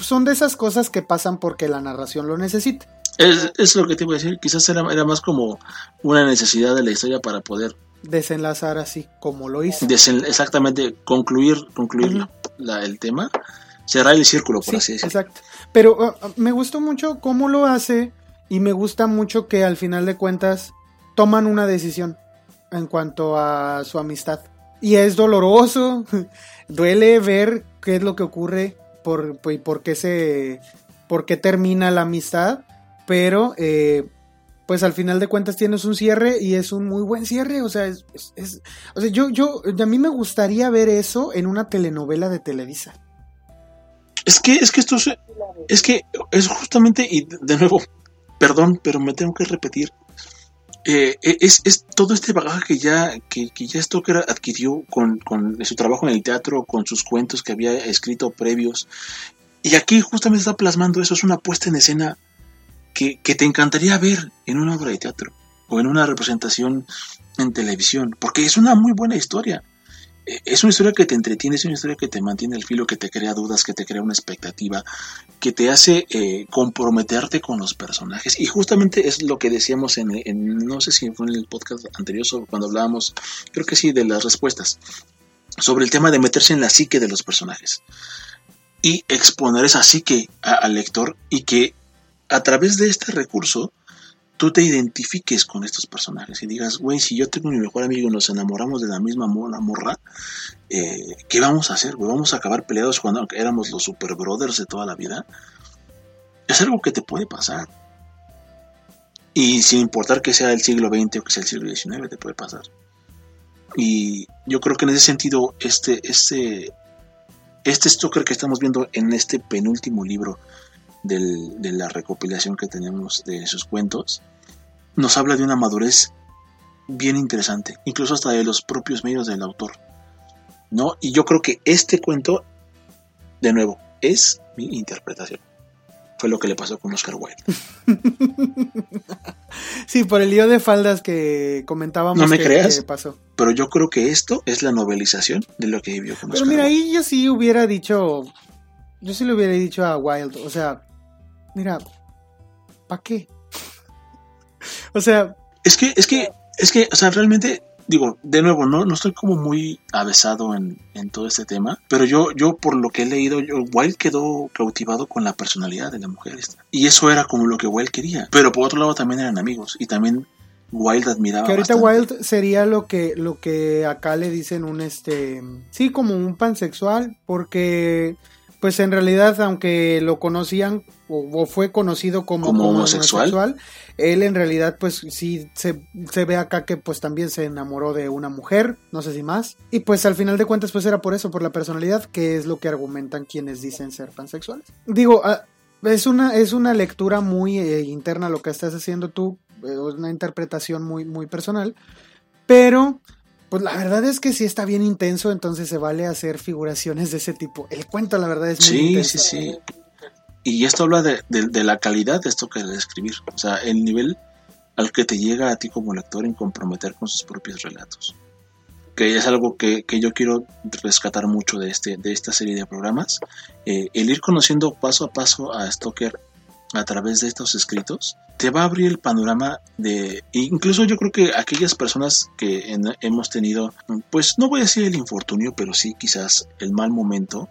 son de esas cosas que pasan porque la narración lo necesita. Es, es lo que te iba a decir, quizás era, era más como una necesidad de la historia para poder Desenlazar así como lo hice. desen- exactamente concluir, concluir la- el tema, cerrar el círculo, por Sí, así decirlo. exacto. Pero uh, uh, me gustó mucho cómo lo hace y me gusta mucho que al final de cuentas toman una decisión en cuanto a su amistad. Y es doloroso, (laughs) duele ver qué es lo que ocurre por, por- y por qué se por qué termina la amistad, pero eh, pues al final de cuentas tienes un cierre y es un muy buen cierre, o sea, es, es- es- o sea, yo yo a mí me gustaría ver eso en una telenovela de Televisa. Es que, es que esto es, es que es justamente, y de nuevo, perdón, pero me tengo que repetir. Eh, es, es todo este bagaje que ya, que, Stoker adquirió con, con su trabajo en el teatro, con sus cuentos que había escrito previos. Y aquí justamente está plasmando eso, es una puesta en escena que, que te encantaría ver en una obra de teatro o en una representación en televisión, porque es una muy buena historia. Es una historia que te entretiene, es una historia que te mantiene el filo, que te crea dudas, que te crea una expectativa, que te hace eh, comprometerte con los personajes. Y justamente es lo que decíamos en, no sé si fue en el podcast anterior, sobre cuando hablábamos, creo que sí, de las respuestas, sobre el tema de meterse en la psique de los personajes y exponer esa psique al lector y que a través de este recurso tú te identifiques con estos personajes y digas, güey, si yo tengo mi mejor amigo y nos enamoramos de la misma mo- la morra, eh, ¿qué vamos a hacer? güey? ¿Vamos a acabar peleados cuando éramos los super brothers de toda la vida? Es algo que te puede pasar. Y sin importar que sea el siglo XX o que sea el siglo XIX, te puede pasar. Y yo creo que en ese sentido, este, este, este que estamos viendo en este penúltimo libro del- de la recopilación que tenemos de sus cuentos, nos habla de una madurez bien interesante, incluso hasta de los propios medios del autor. ¿No? Y yo creo que este cuento, de nuevo, es mi interpretación. Fue lo que le pasó con Oscar Wilde. (laughs) Sí, por el lío de faldas que comentábamos No me que, creas. que pasó. Pero yo creo que esto es la novelización de lo que vivió con Pero Oscar mira, Wilde. ahí yo sí hubiera dicho, yo sí le hubiera dicho a Wild, o sea, mira, ¿para qué? (laughs) o sea, Es que, es que, es que, o sea, realmente, digo, de nuevo, no, no estoy como muy avesado en, en todo este tema, pero yo, yo por lo que he leído, yo, Wilde quedó cautivado con la personalidad de la mujer esta. Y eso era como lo que Wilde quería. Pero por otro lado también eran amigos y también Wilde admiraba que ahorita bastante. Wild sería lo que, lo que acá le dicen un este, sí, como un pansexual, porque pues en realidad, aunque lo conocían o, o fue conocido como, Como homosexual. él en realidad pues sí se, se ve acá que pues también se enamoró de una mujer, no sé si más, y pues al final de cuentas pues era por eso, por la personalidad, que es lo que argumentan quienes dicen ser pansexuales. Digo, ah, es una, es una lectura muy eh, interna lo que estás haciendo tú, eh, una interpretación muy, muy personal, pero pues la verdad es que sí está bien intenso, entonces se vale hacer figuraciones de ese tipo. El cuento la verdad es muy Sí, intenso. sí, sí. Y esto habla de, de- de la calidad de esto que es de escribir. O sea, el nivel al que te llega a ti como lector en comprometer con sus propios relatos. Que es algo que, que yo quiero rescatar mucho de, este, de esta serie de programas. Eh, el ir conociendo paso a paso a Stoker a través de estos escritos te va a abrir el panorama de incluso yo creo que aquellas personas que en- hemos tenido pues no voy a decir el infortunio pero sí quizás el mal momento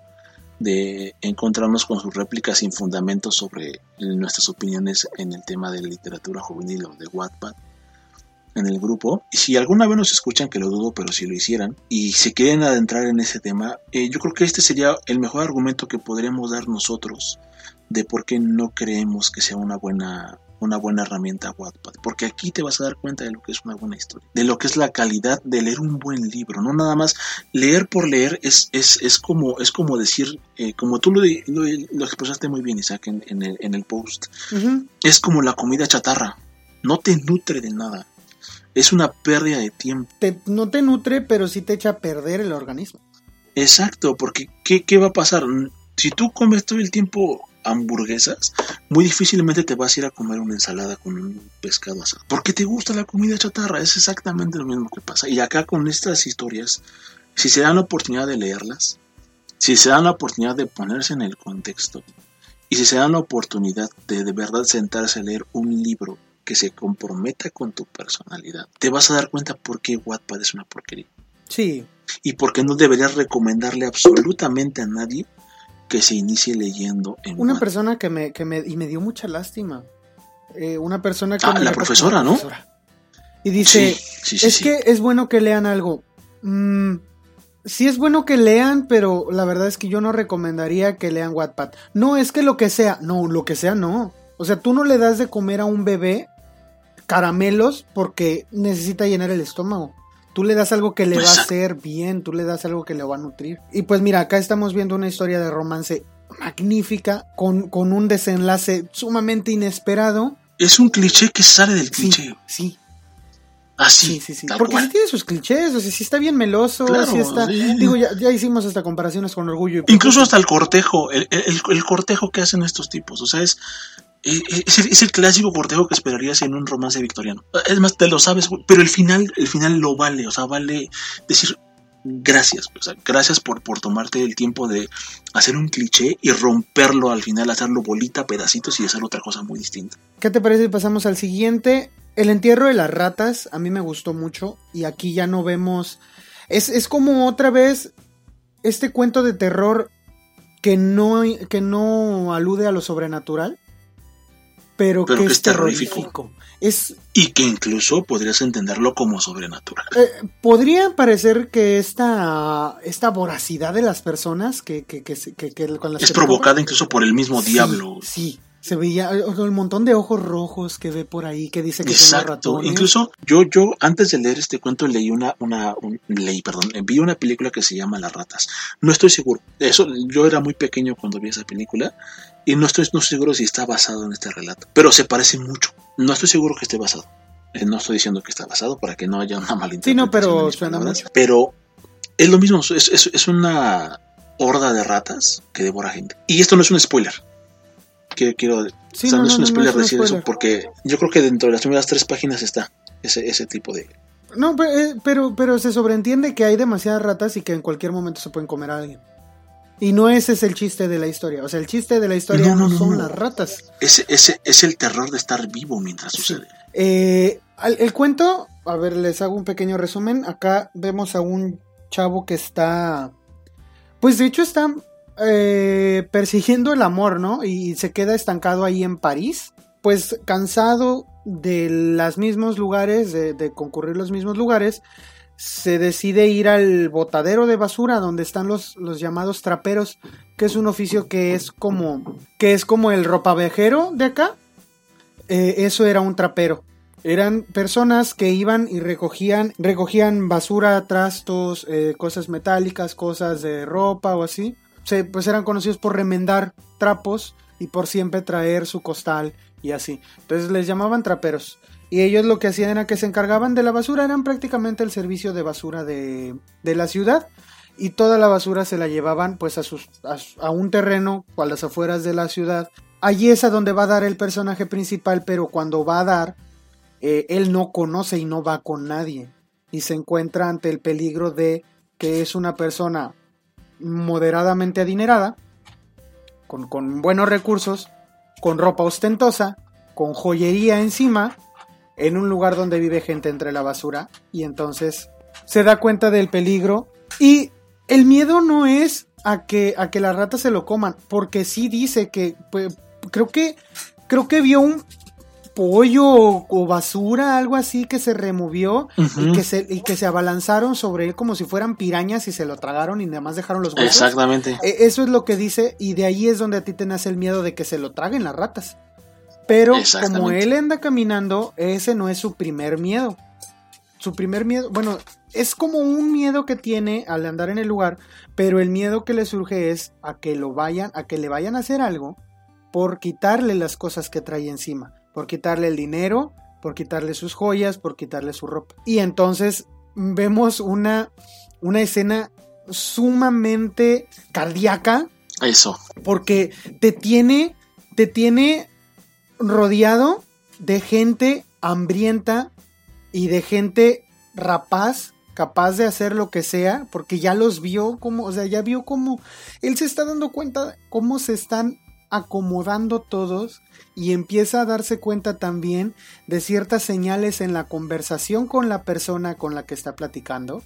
de encontrarnos con sus réplicas sin fundamento sobre nuestras opiniones en el tema de literatura juvenil o de Wattpad en el grupo. Y si alguna vez nos escuchan, que lo dudo, pero si lo hicieran, y se quieren adentrar en ese tema, eh, yo creo que este sería el mejor argumento que podríamos dar nosotros de por qué no creemos que sea una buena una buena herramienta Wattpad, porque aquí te vas a dar cuenta de lo que es una buena historia, de lo que es la calidad de leer un buen libro, no nada más leer por leer es, es, es como es como decir, eh, como tú lo, lo, lo, expresaste muy bien Isaac en, en, el, en el post, Uh -huh. es como la comida chatarra, no te nutre de nada, es una pérdida de tiempo. Te, no te nutre, pero sí te echa a perder el organismo. Exacto, porque ¿qué, qué va a pasar? Si tú comes todo el tiempo hamburguesas, muy difícilmente te vas a ir a comer una ensalada con un pescado asado. Porque te gusta la comida chatarra, es exactamente lo mismo que pasa. Y acá con estas historias, si se dan la oportunidad de leerlas, si se dan la oportunidad de ponerse en el contexto y si se dan la oportunidad de de verdad sentarse a leer un libro que se comprometa con tu personalidad, te vas a dar cuenta por qué Wattpad es una porquería. Sí. Y por qué no deberías recomendarle absolutamente a nadie que se inicie leyendo en Una persona que me, que me, y me dio mucha lástima. Eh, una persona que Ah, la profesora, ¿no? Y dice, Sí, sí, sí, es que es bueno que lean algo. Mm, sí es bueno que lean, pero la verdad es que yo no recomendaría que lean Wattpad. No, es que lo que sea, no, lo que sea no. O sea, tú no le das de comer a un bebé caramelos porque necesita llenar el estómago. Tú le das algo que le va a hacer bien, tú le das algo que le va a nutrir. Y pues mira, acá estamos viendo una historia de romance magnífica, con, con un desenlace sumamente inesperado. Es un cliché que sale del Sí, cliché. sí, Así, Sí, sí, sí. tal Porque sí tiene sus clichés, o sea, sí está bien meloso, Claro, sí está... sí. Digo, ya, ya hicimos hasta comparaciones con Orgullo y Incluso hasta el cortejo, el, el- el cortejo que hacen estos tipos, o sea, es, es, el, es el clásico cortejo que esperarías en un romance victoriano. Es más, te lo sabes, pero el final, el final lo vale, o sea, vale decir gracias, o sea, gracias por, por tomarte el tiempo de hacer un cliché y romperlo al final, hacerlo bolita, pedacitos y hacer otra cosa muy distinta. ¿Qué te parece pasamos al siguiente? El entierro de las ratas, a mí me gustó mucho y aquí ya no vemos... Es, es como otra vez este cuento de terror que no, que no alude a lo sobrenatural, pero, Pero que, que es terrorífico. terrorífico. Es, Y que incluso podrías entenderlo como sobrenatural. Eh, podría parecer que esta, esta voracidad de las personas que, que, que, con las Es provocada incluso por el mismo Sí, diablo. Sí, se veía el montón de ojos rojos que ve por ahí que dice que son Exacto. ratones. Incluso yo, yo antes de leer este cuento leí una, una, un- leí, perdón, vi una película que se llama Las ratas. No estoy seguro. Eso, yo era muy pequeño cuando vi esa película y no estoy, no estoy seguro si está basado en este relato. Pero se parece mucho. No estoy seguro que esté basado. Eh, No estoy diciendo que está basado para que no haya una (laughs) malinterpretación. Sí, no, pero suena mucho. Pero es lo mismo. Es, es, es una horda de ratas que devora gente. Y esto no es un spoiler. Quiero, quiero Sí, o sea, no, no, es un spoiler no es un decir spoiler. eso, porque yo creo que dentro de las primeras tres páginas está ese, ese tipo de... No, eh, pero, pero se sobreentiende que hay demasiadas ratas y que en cualquier momento se pueden comer a alguien. Y no ese es el chiste de la historia. O sea, el chiste de la historia No, no, no, no, son no. las ratas. Ese, ese es el terror de estar vivo mientras Sí. sucede. Eh, el cuento, a ver, les hago un pequeño resumen. Acá vemos a un chavo que está, pues de hecho está eh, persiguiendo el amor, ¿no? Y se queda estancado ahí en París, pues cansado de los mismos lugares, de, de concurrir los mismos lugares, se decide ir al botadero de basura donde están los, los llamados traperos, que es un oficio que es como, que es como el ropavejero de acá. Eh, eso era un trapero. Eran personas que iban y recogían, recogían basura, trastos, eh, cosas metálicas, cosas de ropa o así. Se, pues eran conocidos por remendar trapos y por siempre traer su costal y así. Entonces les llamaban traperos. Y ellos lo que hacían era que se encargaban de la basura, eran prácticamente el servicio de basura de, de la ciudad. Y toda la basura se la llevaban pues a, un terreno a las afueras de la ciudad. Allí es a donde va a dar el personaje principal, pero cuando va a dar, eh, él no conoce y no va con nadie. Y se encuentra ante el peligro de que es una persona moderadamente adinerada, con, con buenos recursos, con ropa ostentosa, con joyería encima, en un lugar donde vive gente entre la basura. Y entonces se da cuenta del peligro. Y el miedo no es a que, a que las ratas se lo coman, porque sí dice que, pues, creo que, creo que vio un pollo o, o basura, algo así que se removió y, que se, y que se abalanzaron sobre él como si fueran pirañas y se lo tragaron y nada más dejaron los huesos. Exactamente. E- Eso es lo que dice y de ahí es donde a ti te nace el miedo de que se lo traguen las ratas. Pero como él anda caminando, ese no es su primer miedo. Su primer miedo, bueno, es como un miedo que tiene al andar en el lugar, pero el miedo que le surge es a que lo vayan, a que le vayan a hacer algo por quitarle las cosas que trae encima, por quitarle el dinero, por quitarle sus joyas, por quitarle su ropa. Y entonces vemos una, una escena sumamente cardíaca Eso. porque te tiene, te tiene rodeado de gente hambrienta y de gente rapaz capaz de hacer lo que sea, porque ya los vio como, o sea, ya vio cómo él se está dando cuenta cómo se están acomodando todos y empieza a darse cuenta también de ciertas señales en la conversación con la persona con la que está platicando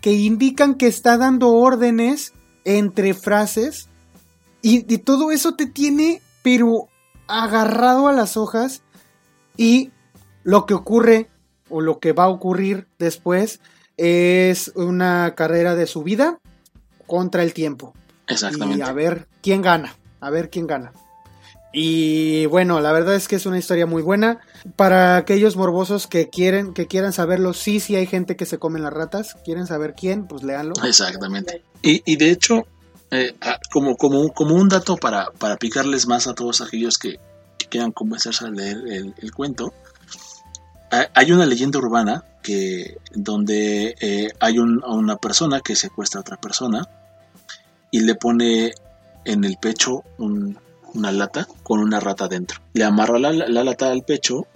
que indican que está dando órdenes entre frases y, y todo eso te tiene pero agarrado a las hojas y lo que ocurre o lo que va a ocurrir después es una carrera de subida contra el tiempo. Exactamente. Y a ver quién gana, a ver quién gana. Y bueno, la verdad es que es una historia muy buena. Para aquellos morbosos que quieren, que quieran saberlo, sí, sí hay gente que se come las ratas. Quieren saber quién, pues léanlo. Exactamente. Y, y de hecho, eh, ah, como, como, un dato para, para picarles más a todos aquellos que, quieran convencerse a leer el, cuento, hay una leyenda urbana que donde eh, hay un, una persona que secuestra a otra persona y le pone en el pecho un, una lata con una rata dentro. Le amarra la, la, lata al pecho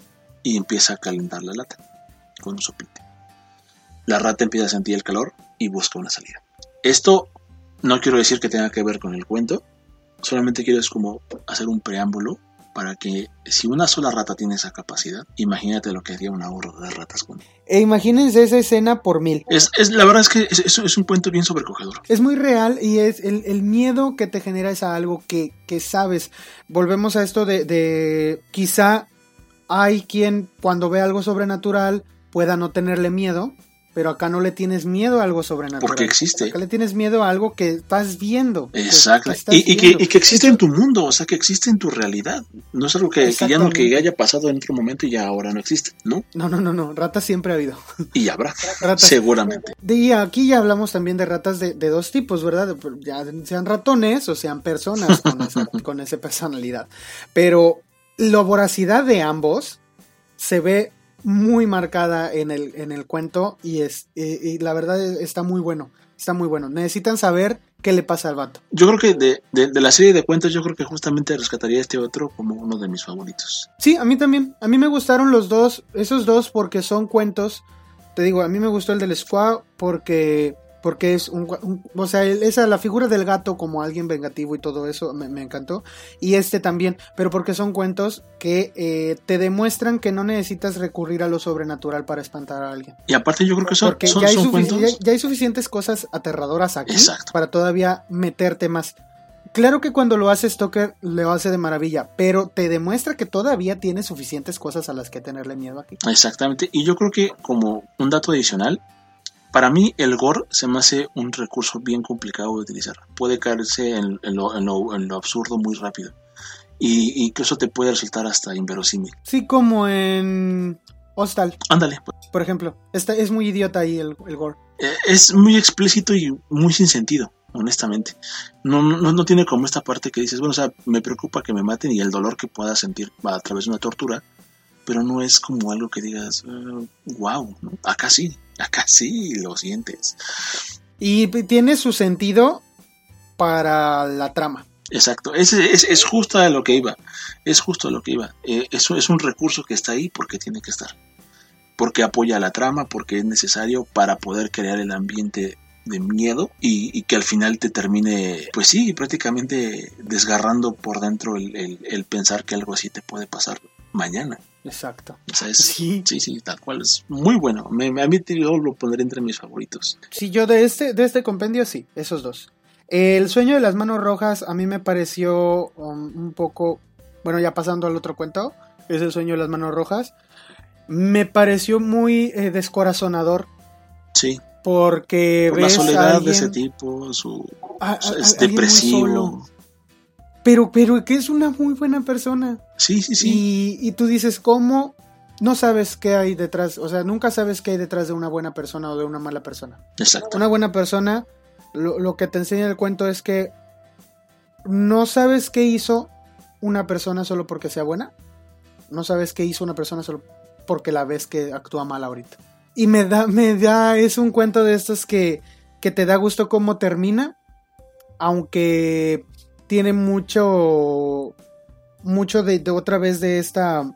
y empieza a calentar la lata con un soplete. La rata empieza a sentir el calor y busca una salida. Esto no quiero decir que tenga que ver con el cuento, solamente quiero es como hacer un preámbulo para que si una sola rata tiene esa capacidad, imagínate lo que haría una horda de ratas con E imagínense esa escena por mil. Es, es la verdad es que es, es, es, un cuento bien sobrecogedor. Es muy real y es el, el miedo que te genera es a algo que, que sabes. Volvemos a esto de, de quizá hay quien cuando ve algo sobrenatural pueda no tenerle miedo, pero acá no le tienes miedo a algo sobrenatural. Porque existe. Acá le tienes miedo a algo que estás viendo. Exacto. Que, y, y, que, y, que, existe en tu mundo, o sea, que existe en tu realidad. No es algo que, que, ya no que haya pasado en otro momento y ya ahora no existe, ¿no? No, no, no, no. Ratas siempre ha habido. Y habrá. Ratas. Seguramente. Y aquí ya hablamos también de ratas de, de, dos tipos, ¿verdad? Ya sean ratones o sean personas con esa, (laughs) con esa personalidad. Pero la voracidad de ambos se ve muy marcada en el, en el cuento y, es, y, y la verdad está muy bueno. Está muy bueno. Necesitan saber qué le pasa al vato. Yo creo que de, de, de, la serie de cuentos, yo creo que justamente rescataría este otro como uno de mis favoritos. Sí, a mí también. A mí me gustaron los dos, esos dos porque son cuentos. Te digo, a mí me gustó el del Squad porque porque es un, un, o sea, esa la figura del gato como alguien vengativo y todo eso me, me encantó y este también, pero porque son cuentos que eh, te demuestran que no necesitas recurrir a lo sobrenatural para espantar a alguien. Y aparte yo creo que son, porque son, ya, hay son cuentos... ya, ya, hay suficientes cosas aterradoras aquí Exacto. para todavía meterte más. Claro que cuando lo hace Stoker lo hace de maravilla, pero te demuestra que todavía tiene suficientes cosas a las que tenerle miedo aquí. Exactamente, y yo creo que como un dato adicional, para mí el gore se me hace un recurso bien complicado de utilizar. Puede caerse en, en, lo, en, lo, en lo, absurdo muy rápido. Y, y, que eso te puede resultar hasta inverosímil. Sí, como en Hostal. Ándale. Pues. Por ejemplo, está, es muy idiota ahí el, el gore. Eh, es muy explícito y muy sin sentido, honestamente. No, no, no tiene como esta parte que dices, bueno, o sea, me preocupa que me maten y el dolor que pueda sentir a través de una tortura pero no es como algo que digas, uh, wow, ¿no? acá sí, acá sí lo sientes. Y tiene su sentido para la trama. Exacto, es, es, es justo a lo que iba, es justo a lo que iba. Eh, eso es un recurso que está ahí porque tiene que estar, porque apoya la trama, porque es necesario para poder crear el ambiente de miedo y, y, que al final te termine, pues sí, prácticamente desgarrando por dentro el, el, el pensar que algo así te puede pasar mañana. Exacto. O sea, es, sí. sí, sí, tal cual. Es muy bueno. Me, me, a mí yo lo pondré entre mis favoritos. Sí, yo de este, de este compendio sí, esos dos. El sueño de las manos rojas a mí me pareció um, un poco, bueno, ya pasando al otro cuento, es el sueño de las manos rojas. Me pareció muy eh, descorazonador. Sí. Porque Por ves la soledad a alguien, de ese tipo, su, a, a, es depresivo. Pero, pero que es una muy buena persona. Sí, sí, sí. Y, y, tú dices, ¿cómo? No sabes qué hay detrás, o sea, nunca sabes qué hay detrás de una buena persona o de una mala persona. Exacto. Una buena persona, lo, lo que te enseña el cuento es que no sabes qué hizo una persona solo porque sea buena. No sabes qué hizo una persona solo porque la ves que actúa mal ahorita. Y me da, me da, es un cuento de estos que, que te da gusto cómo termina, aunque tiene mucho mucho de, de, otra vez de esta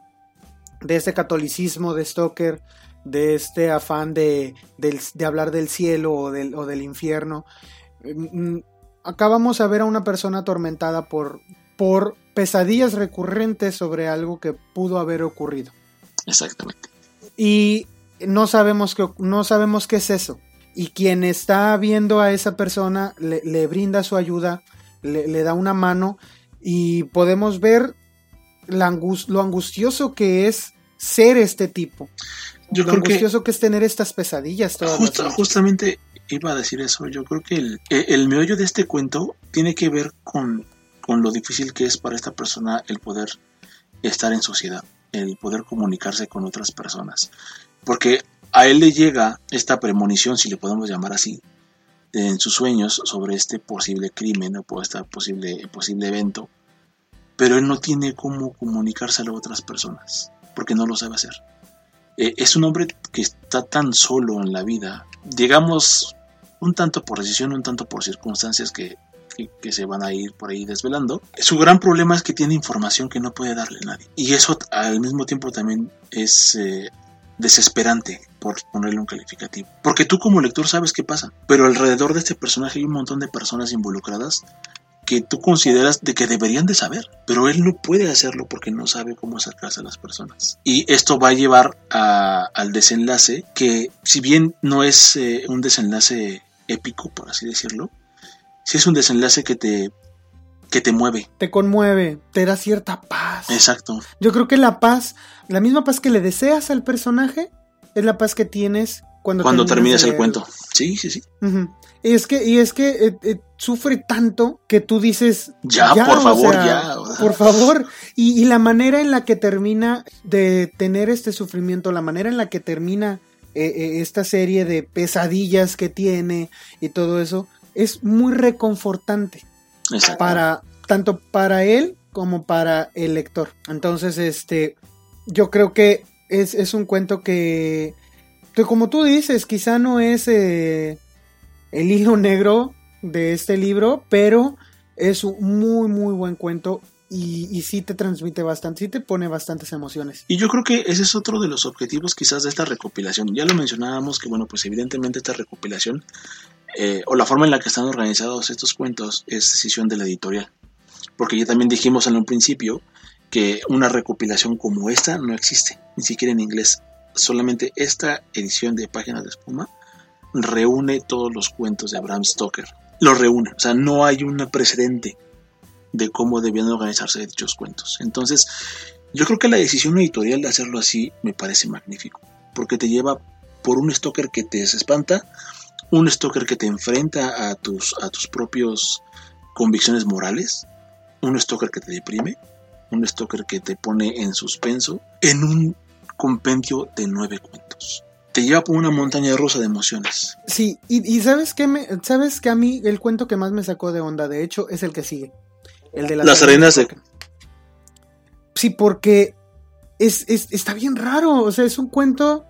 de este catolicismo de Stoker, de este afán de, de hablar del cielo o del, o del infierno. Mm, mm, acabamos a ver a una persona atormentada por, por pesadillas recurrentes sobre algo que pudo haber ocurrido. Exactamente. Y no sabemos, que, no sabemos qué es eso. Y quien está viendo a esa persona le, brinda su ayuda, le, da una mano y podemos ver lo angustioso que es ser este tipo. Yo lo angustioso que, es tener estas pesadillas. justamente iba a decir eso. Yo creo que el, el, meollo de este cuento tiene que ver con, con lo difícil que es para esta persona el poder estar en sociedad, el poder comunicarse con otras personas. Porque a él le llega esta premonición, si le podemos llamar así, en sus sueños sobre este posible crimen o este posible, posible evento, pero él no tiene cómo comunicárselo a otras personas, porque no lo sabe hacer. Eh, es un hombre que está tan solo en la vida, digamos, un tanto por decisión, un tanto por circunstancias que, que, se van a ir por ahí desvelando. Su gran problema es que tiene información que no puede darle nadie. Y eso al mismo tiempo también es eh, desesperante, por ponerle un calificativo. Porque tú como lector sabes qué pasa, pero alrededor de este personaje hay un montón de personas involucradas que tú consideras de que deberían de saber, pero él no puede hacerlo porque no sabe cómo acercarse a las personas. Y esto va a llevar al desenlace que, si bien no es eh, un desenlace épico, por así decirlo, sí es un desenlace que te que te mueve. Te conmueve, te da cierta paz. Exacto. Yo creo que la paz, la misma paz que le deseas al personaje, es la paz que tienes cuando, cuando terminas, el cuento. Sí, sí, sí. Y es que, y es que eh, eh, sufre tanto que tú dices. Ya, por favor, ya. Por favor. Y, la manera en la que termina de tener este sufrimiento, la manera en la que termina eh, esta serie de pesadillas que tiene y todo eso, es muy reconfortante. Para, tanto para él como para el lector. Entonces, este, yo creo que es, un cuento que, como tú dices, quizá no es eh, el hilo negro de este libro, pero es un muy, muy buen cuento y, y, sí te transmite bastante, sí te pone bastantes emociones. Y yo creo que ese es otro de los objetivos quizás de esta recopilación. Ya lo mencionábamos que, bueno, pues evidentemente esta recopilación eh, o la forma en la que están organizados estos cuentos es decisión de la editorial. Porque ya también dijimos en un principio que una recopilación como esta no existe, ni siquiera en inglés. Solamente esta edición de Páginas de Espuma reúne todos los cuentos de Abraham Stoker. Los reúne, o sea, no hay un precedente de cómo debían organizarse dichos cuentos. Entonces, yo creo que la decisión editorial de hacerlo así me parece magnífico, porque te lleva por un Stoker que te desespanta, un Stoker que te enfrenta a tus, a tus propios convicciones morales, un Stoker que te deprime, un Stoker que te pone en suspenso en un compendio de nueve cuentos. Te lleva por una montaña rusa de emociones. Sí, y, sabes que me, sabes que a mí el cuento que más me sacó de onda, de hecho, es el que sigue. El de las, arenas de... Sí, porque es, está bien raro. O sea, es un cuento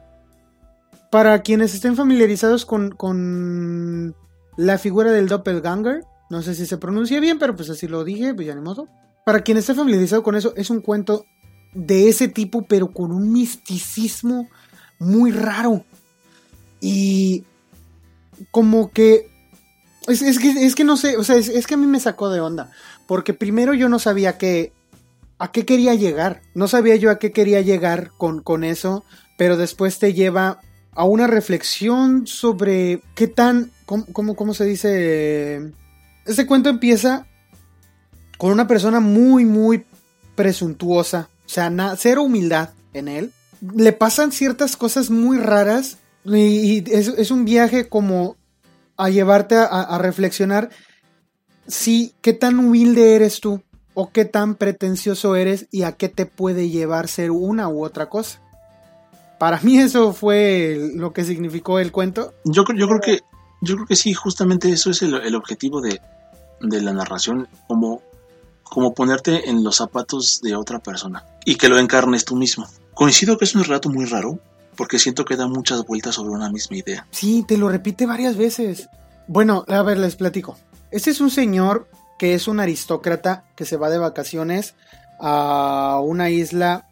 para quienes estén familiarizados con, con la figura del doppelganger. No sé si se pronuncia bien, pero pues así lo dije, pues ya ni modo. Para quien esté familiarizado con eso, es un cuento de ese tipo, pero con un misticismo muy raro. Y como que... Es, que, no sé, o sea, es, que a mí me sacó de onda. Porque primero yo no sabía que, a qué quería llegar. No sabía yo a qué quería llegar con, con eso. Pero después te lleva a una reflexión sobre qué tan... ¿Cómo, cómo, cómo se dice? Este cuento empieza con una persona muy, muy presuntuosa, o sea, cero humildad en él. Le pasan ciertas cosas muy raras y, es, un viaje como a llevarte a, reflexionar si qué tan humilde eres tú o qué tan pretencioso eres y a qué te puede llevar ser una u otra cosa. Para mí eso fue lo que significó el cuento. Yo, yo creo que yo creo que sí, justamente eso es el, objetivo de, de, la narración, como como ponerte en los zapatos de otra persona y que lo encarnes tú mismo. Coincido que es un relato muy raro porque siento que da muchas vueltas sobre una misma idea. Sí, te lo repite varias veces. Bueno, a ver, les platico. Este es un señor que es un aristócrata que se va de vacaciones a una isla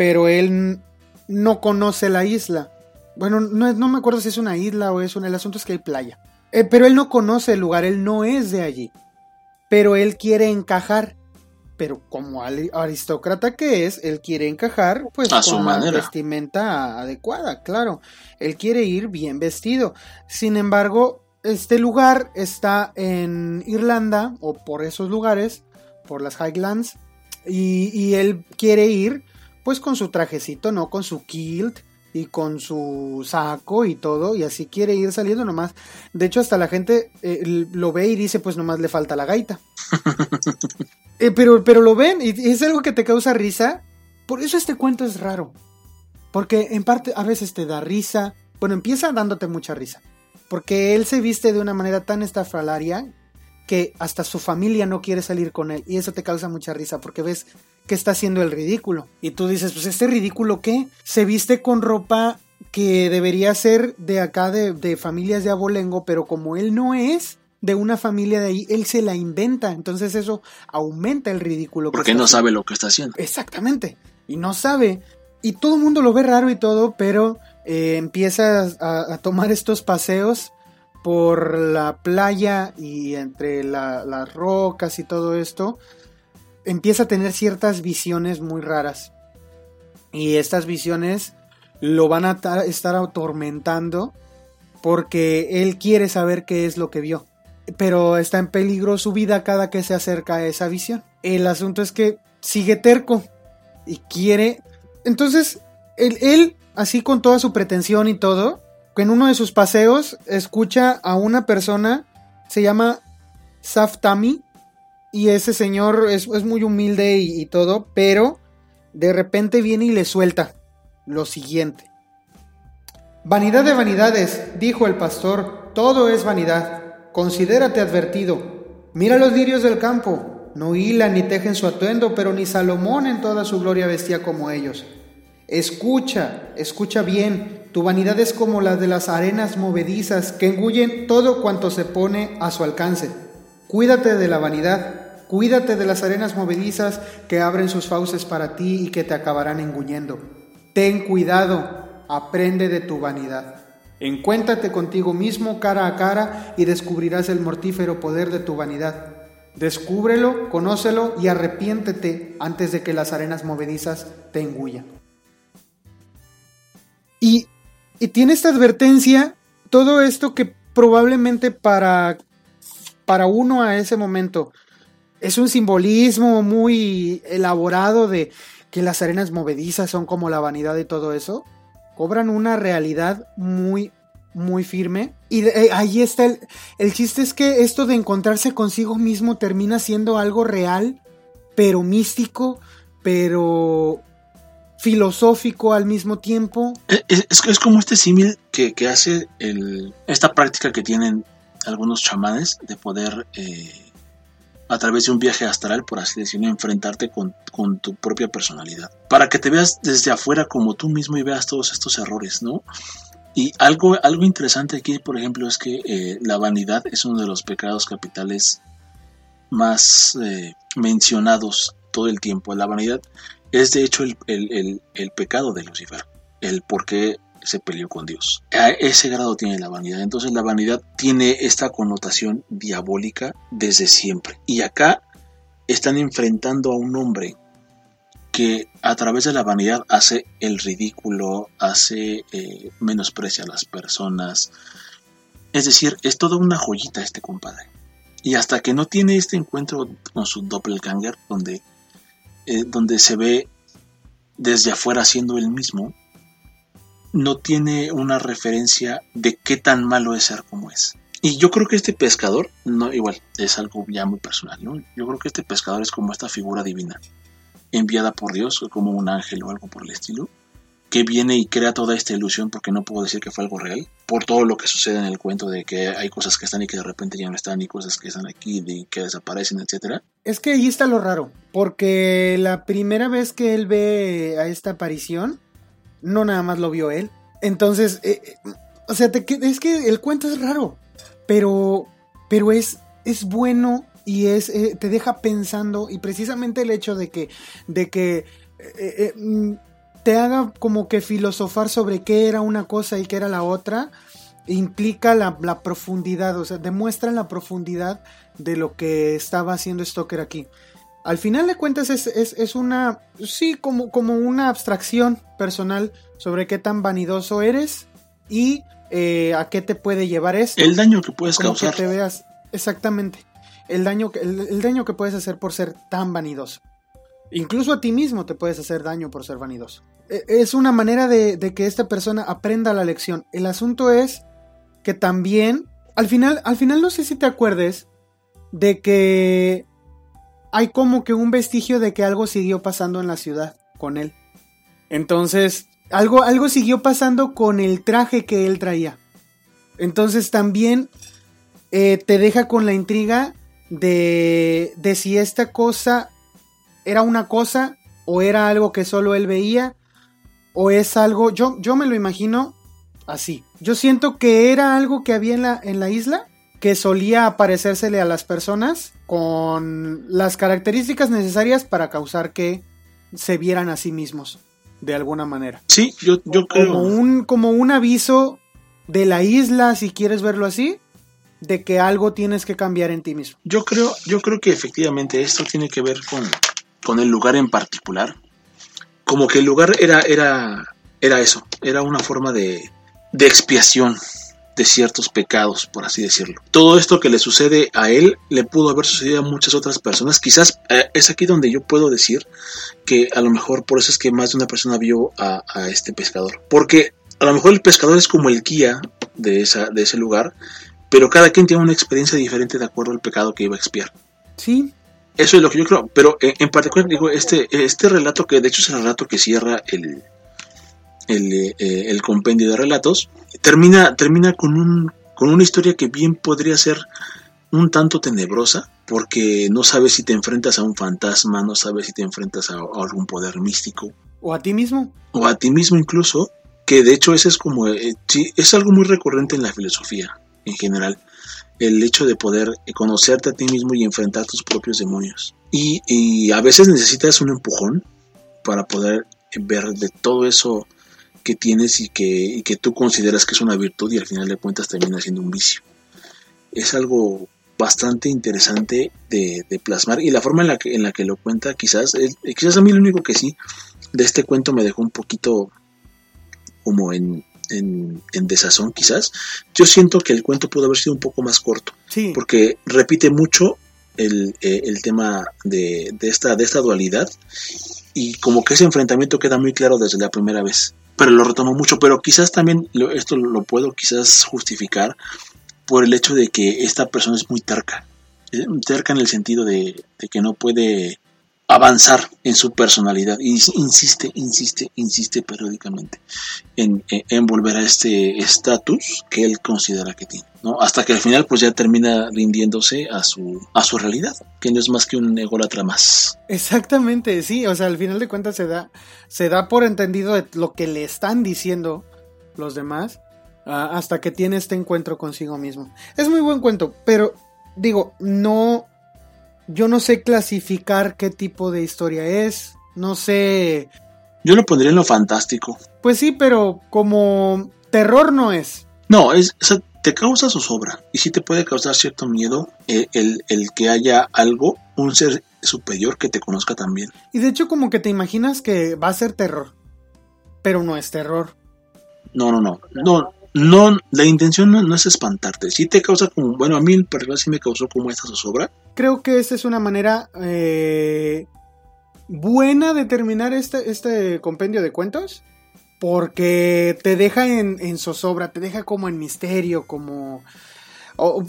pero él no conoce la isla. Bueno, no, me acuerdo si es una isla o es un... El asunto es que hay playa. Eh, pero él no conoce el lugar, él no es de allí. Pero él quiere encajar. Pero como aristócrata que es, él quiere encajar pues A con la vestimenta adecuada, claro. Él quiere ir bien vestido. Sin embargo, este lugar está en Irlanda o por esos lugares, por las Highlands, y, y él quiere ir pues con su trajecito, ¿no? Con su kilt y con su saco y todo, y así quiere ir saliendo nomás. De hecho, hasta la gente eh, lo ve y dice, pues nomás le falta la gaita. (laughs) Eh, pero, pero lo ven y es algo que te causa risa. Por eso este cuento es raro. Porque en parte a veces te da risa. Bueno, empieza dándote mucha risa. Porque él se viste de una manera tan estafalaria que hasta su familia no quiere salir con él. Y eso te causa mucha risa porque ves que está haciendo el ridículo. Y tú dices, pues este ridículo qué? Se viste con ropa que debería ser de acá de, de familias de abolengo, pero como él no es de una familia de ahí, él se la inventa. Entonces eso aumenta el ridículo. que Porque no haciendo. sabe lo que está haciendo. Exactamente. Y no sabe. Y todo el mundo lo ve raro y todo, pero eh, empieza a, a tomar estos paseos por la playa y entre la- las rocas y todo esto. Empieza a tener ciertas visiones muy raras. Y estas visiones lo van a ta- estar atormentando porque él quiere saber qué es lo que vio. Pero está en peligro su vida cada que se acerca a esa visión. El asunto es que sigue terco y quiere. Entonces, él, así con toda su pretensión y todo, en uno de sus paseos escucha a una persona, se llama Saftami, y ese señor es, muy humilde y, y todo, pero de repente viene y le suelta lo siguiente. Vanidad de vanidades, dijo el pastor, todo es vanidad. Considérate advertido. Mira los lirios del campo, no hilan ni tejen su atuendo, pero ni Salomón en toda su gloria vestía como ellos. Escucha, escucha bien, tu vanidad es como la de las arenas movedizas que engullen todo cuanto se pone a su alcance. Cuídate de la vanidad, cuídate de las arenas movedizas que abren sus fauces para ti y que te acabarán engullendo. Ten cuidado, aprende de tu vanidad. Encuéntrate contigo mismo cara a cara y descubrirás el mortífero poder de tu vanidad. Descúbrelo, conócelo y arrepiéntete antes de que las arenas movedizas te engullan. Y, y tiene esta advertencia, todo esto que probablemente para, para uno a ese momento es un simbolismo muy elaborado de que las arenas movedizas son como la vanidad y todo eso, cobran una realidad muy, muy firme. Y de- eh, ahí está el, el chiste es que esto de encontrarse consigo mismo termina siendo algo real, pero místico, pero filosófico al mismo tiempo. Es, es, es como este símil que, que hace el, esta práctica que tienen algunos chamanes de poder, eh, a través de un viaje astral, por así decirlo, enfrentarte con, con tu propia personalidad. Para que te veas desde afuera como tú mismo y veas todos estos errores, ¿no? Y algo, algo interesante aquí, por ejemplo, es que eh, la vanidad es uno de los pecados capitales más eh, mencionados todo el tiempo. La vanidad es de hecho el, el, el, el pecado de Lucifer, el por qué se peleó con Dios. A ese grado tiene la vanidad. Entonces la vanidad tiene esta connotación diabólica desde siempre. Y acá están enfrentando a un hombre que a través de la vanidad hace el ridículo, hace eh, menosprecia a las personas. Es decir, es toda una joyita este compadre. Y hasta que no tiene este encuentro con su doppelganger, donde, eh, donde se ve desde afuera siendo él mismo, no tiene una referencia de qué tan malo es ser como es. Y yo creo que este pescador, no, igual, es algo ya muy personal, ¿no? Yo creo que este pescador es como esta figura divina, enviada por Dios, como un ángel o algo por el estilo, que viene y crea toda esta ilusión, porque no puedo decir que fue algo real, por todo lo que sucede en el cuento de que hay cosas que están y que de repente ya no están, y cosas que están aquí y que desaparecen, etcétera. Es que ahí está lo raro, porque la primera vez que él ve a esta aparición, no nada más lo vio él. Entonces, eh, eh, o sea, es que el cuento es raro, pero, pero es, es bueno y es, eh, te deja pensando y precisamente el hecho de que, de que eh, te haga como que filosofar sobre qué era una cosa y qué era la otra, implica la, la profundidad, o sea, demuestra la profundidad de lo que estaba haciendo Stoker aquí. Al final de cuentas es, es, es, una, sí, como, como una abstracción personal sobre qué tan vanidoso eres y eh, a qué te puede llevar esto. El daño que puedes como causar. Que te veas, exactamente, el daño, que, el, el daño que puedes hacer por ser tan vanidoso. Incluso a ti mismo te puedes hacer daño por ser vanidoso. E, Es una manera de, de que esta persona aprenda la lección. El asunto es que también, al final, al final no sé si te acuerdes de que hay como que un vestigio de que algo siguió pasando en la ciudad con él. Entonces, algo, algo siguió pasando con el traje que él traía. Entonces también eh, te deja con la intriga de, de si esta cosa era una cosa o era algo que solo él veía o es algo, yo, yo me lo imagino así. Yo siento que era algo que había en la, en la isla que solía aparecérsele a las personas con las características necesarias para causar que se vieran a sí mismos de alguna manera. Sí, yo, yo creo. Como un, como un aviso de la isla, si quieres verlo así, de que algo tienes que cambiar en ti mismo. Yo creo, yo creo que efectivamente esto tiene que ver con, con el lugar en particular. Como que el lugar era, era, era eso, era una forma de, de expiación de ciertos pecados, por así decirlo. Todo esto que le sucede a él le pudo haber sucedido a muchas otras personas. Quizás eh, es aquí donde yo puedo decir que a lo mejor por eso es que más de una persona vio a, a este pescador. Porque a lo mejor el pescador es como el guía de, esa, de ese lugar, pero cada quien tiene una experiencia diferente de acuerdo al pecado que iba a expiar. Sí. Eso es lo que yo creo, pero en, en particular digo, este, este relato que de hecho es el relato que cierra el, el, eh, el compendio de relatos, termina, termina con, un, con una historia que bien podría ser un tanto tenebrosa, porque no sabes si te enfrentas a un fantasma, no sabes si te enfrentas a, a algún poder místico. O a ti mismo. O a ti mismo incluso, que de hecho ese es como, eh, sí, es algo muy recurrente en la filosofía en general, el hecho de poder conocerte a ti mismo y enfrentar tus propios demonios. Y, y a veces necesitas un empujón para poder ver de todo eso que tienes y que, y que tú consideras que es una virtud y al final de cuentas termina siendo un vicio. Es algo bastante interesante de, de, plasmar y la forma en la que, en la que lo cuenta quizás, es, quizás a mí lo único que sí de este cuento me dejó un poquito como en, en, en, desazón quizás. Yo siento que el cuento pudo haber sido un poco más corto sí. porque repite mucho el, eh, el tema de, de, esta, de esta dualidad y como que ese enfrentamiento queda muy claro desde la primera vez pero lo retomo mucho, pero quizás también lo, esto lo puedo quizás justificar por el hecho de que esta persona es muy terca, terca en el sentido de, de que no puede avanzar en su personalidad y insiste, insiste, insiste periódicamente en, en, volver a este estatus que él considera que tiene, ¿no? Hasta que al final pues ya termina rindiéndose a su, a su realidad, que no es más que un ególatra más. Exactamente, sí, o sea, al final de cuentas se da, se da por entendido de lo que le están diciendo los demás uh, hasta que tiene este encuentro consigo mismo. Es muy buen cuento, pero digo, no yo no sé clasificar qué tipo de historia es, no sé... Yo lo pondría en lo fantástico. Pues sí, pero como terror no es. No, es, o sea, te causa zozobra y sí te puede causar cierto miedo el, el, el, que haya algo, un ser superior que te conozca también. Y de hecho como que te imaginas que va a ser terror, pero no es terror. No, no, no, no, no, la intención no, no, es espantarte, sí te causa como, bueno, a mí en particular sí me causó como esta zozobra. Creo que esa es una manera eh, buena de terminar este, este compendio de cuentos, porque te deja en, en, zozobra, te deja como en misterio, como...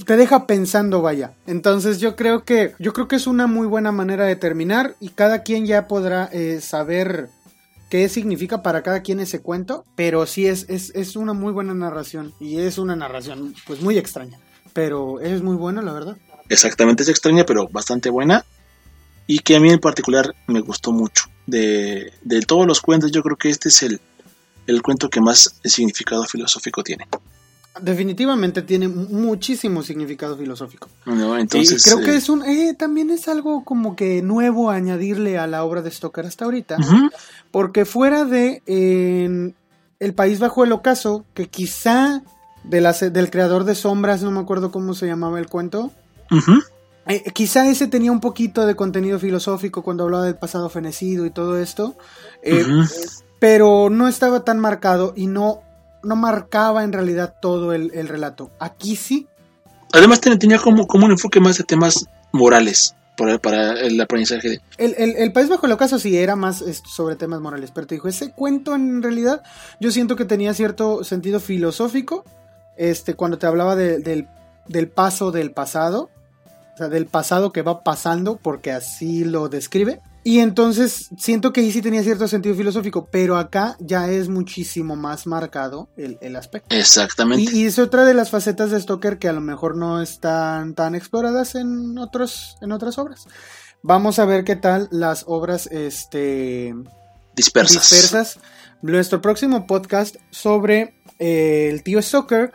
Te deja pensando, vaya. Entonces yo creo que yo creo que es una muy buena manera de terminar y cada quien ya podrá eh, saber qué significa para cada quien ese cuento, pero sí es, es, es, una muy buena narración y es una narración pues muy extraña, pero es muy buena la verdad. Exactamente, es extraña pero bastante buena y que a mí en particular me gustó mucho. De, de todos los cuentos yo creo que este es el, el cuento que más significado filosófico tiene. definitivamente tiene muchísimo significado filosófico. No, entonces, y creo que eh, es un, eh, también es algo como que nuevo añadirle a la obra de Stoker hasta ahorita, porque fuera de en El País Bajo el Ocaso, que quizá de la, se- del creador de Sombras, no me acuerdo cómo se llamaba el cuento, eh, quizá ese tenía un poquito de contenido filosófico cuando hablaba del pasado fenecido y todo esto, eh, pero no estaba tan marcado y no, no marcaba en realidad todo el, el relato. Aquí sí, Además ten- tenía como, como un enfoque más de temas morales para, el aprendizaje. de- el, el- el País Bajo el Ocaso sí era más sobre temas morales, pero te dijo, ese cuento en realidad yo siento que tenía cierto sentido filosófico este, cuando te hablaba de- del, del paso del pasado, sea, del pasado que va pasando, porque así lo describe. Y entonces siento que ahí sí tenía cierto sentido filosófico, pero acá ya es muchísimo más marcado el, el aspecto. Exactamente. Y, y es otra de las facetas de Stoker que a lo mejor no están tan exploradas en, otros, en otras obras. Vamos a ver qué tal las obras este, dispersas. dispersas. Nuestro próximo podcast sobre eh, el tío Stoker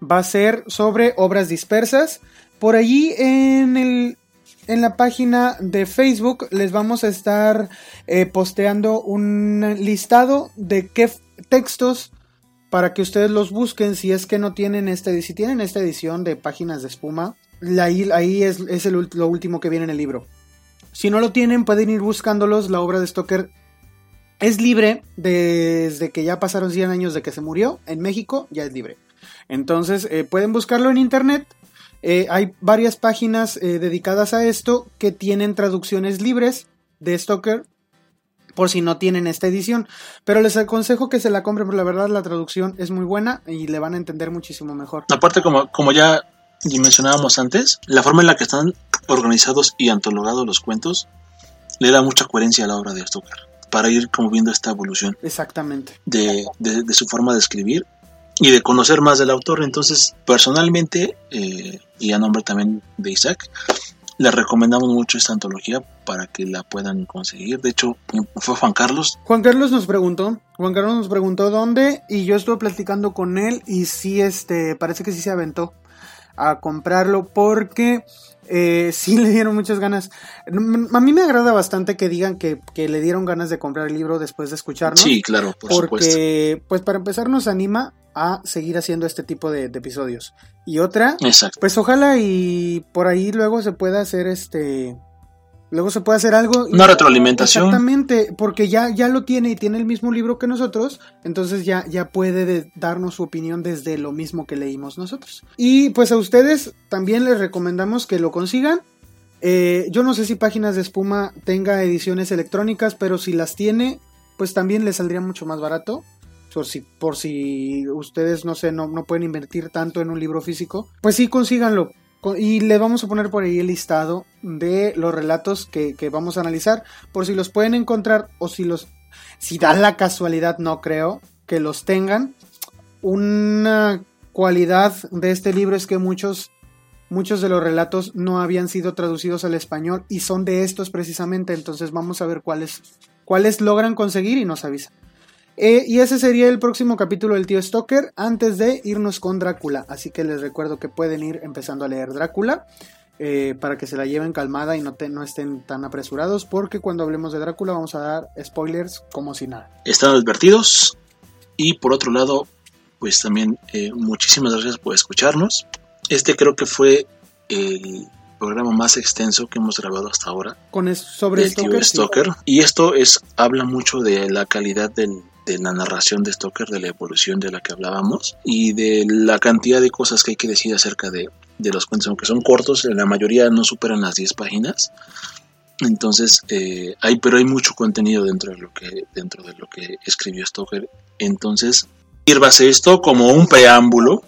va a ser sobre obras dispersas. Por allí en el en la página de Facebook les vamos a estar eh, posteando un listado de qué textos para que ustedes los busquen si es que no tienen esta si tienen esta edición de páginas de espuma ahí, ahí es, es el lo último que viene en el libro. Si no lo tienen pueden ir buscándolos la obra de Stoker es libre desde que ya pasaron 100 años de que se murió en México ya es libre. Entonces eh, pueden buscarlo en internet eh, hay varias páginas eh, dedicadas a esto que tienen traducciones libres de Stoker por si no tienen esta edición. Pero les aconsejo que se la compren, porque la verdad la traducción es muy buena y le van a entender muchísimo mejor. Aparte, como, como ya mencionábamos antes, la forma en la que están organizados y antologados los cuentos le da mucha coherencia a la obra de Stoker para ir como viendo esta evolución Exactamente. de, de- de su forma de escribir y de conocer más del autor. Entonces, personalmente, eh, y a nombre también de Isaac, les recomendamos mucho esta antología para que la puedan conseguir. De hecho, fue Juan Carlos. Juan Carlos nos preguntó, Juan Carlos nos preguntó dónde y yo estuve platicando con él y sí, este, parece que sí se aventó a comprarlo porque eh, (laughs) sí le dieron muchas ganas. A mí me agrada bastante que digan que, que le dieron ganas de comprar el libro después de escucharnos. Sí, claro, por supuesto. porque, pues para empezar, nos anima a seguir haciendo este tipo de, de episodios. Y otra, Exacto. pues ojalá y por ahí luego se pueda hacer este. Luego se puede hacer algo. Una retroalimentación. Exactamente, porque ya, ya lo tiene y tiene el mismo libro que nosotros, entonces ya, ya puede de- darnos su opinión desde lo mismo que leímos nosotros. Y pues a ustedes también les recomendamos que lo consigan. Eh, yo no sé si Páginas de Espuma tenga ediciones electrónicas, pero si las tiene, pues también les saldría mucho más barato. Por si, por si ustedes, no sé, no, no pueden invertir tanto en un libro físico, pues sí, consíganlo. Y le vamos a poner por ahí el listado de los relatos que, que vamos a analizar, por si los pueden encontrar o si los, si da la casualidad, no creo que los tengan. Una cualidad de este libro es que muchos, muchos de los relatos no habían sido traducidos al español y son de estos precisamente, entonces vamos a ver cuáles, cuáles logran conseguir y nos avisan. Eh, y ese sería el próximo capítulo del tío Stoker antes de irnos con Drácula. Así que les recuerdo que pueden ir empezando a leer Drácula eh, para que se la lleven calmada y no, te- no estén tan apresurados porque cuando hablemos de Drácula vamos a dar spoilers como si nada. están advertidos. Y por otro lado, pues también eh, muchísimas gracias por escucharnos. Este creo que fue el programa más extenso que hemos grabado hasta ahora Con es- sobre Stoker. sí. Stoker. Y esto es habla mucho de la calidad del- de la narración de Stoker, de la evolución de la que hablábamos y de la cantidad de cosas que hay que decir acerca de, de los cuentos, aunque son cortos, la mayoría no superan las 10 páginas. Entonces, eh, hay, pero hay mucho contenido dentro de lo que, dentro de lo que escribió Stoker. Entonces, sírvase esto como un preámbulo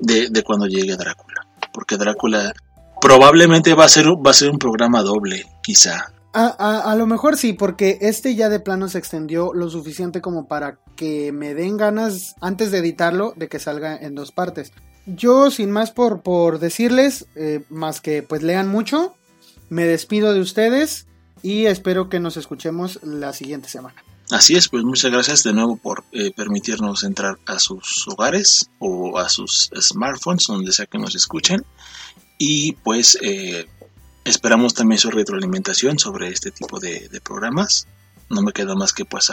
de, de cuando llegue Drácula. Porque Drácula probablemente va a ser, va a ser un programa doble, quizá. A, a- lo mejor sí, porque este ya de plano se extendió lo suficiente como para que me den ganas, antes de editarlo, de que salga en dos partes. Yo, sin más por, por decirles, eh, más que pues lean mucho, me despido de ustedes y espero que nos escuchemos la siguiente semana. Así es, pues muchas gracias de nuevo por eh, permitirnos entrar a sus hogares o a sus smartphones, donde sea que nos escuchen. Y pues eh, esperamos también su retroalimentación sobre este tipo de, programas. No me queda más que pues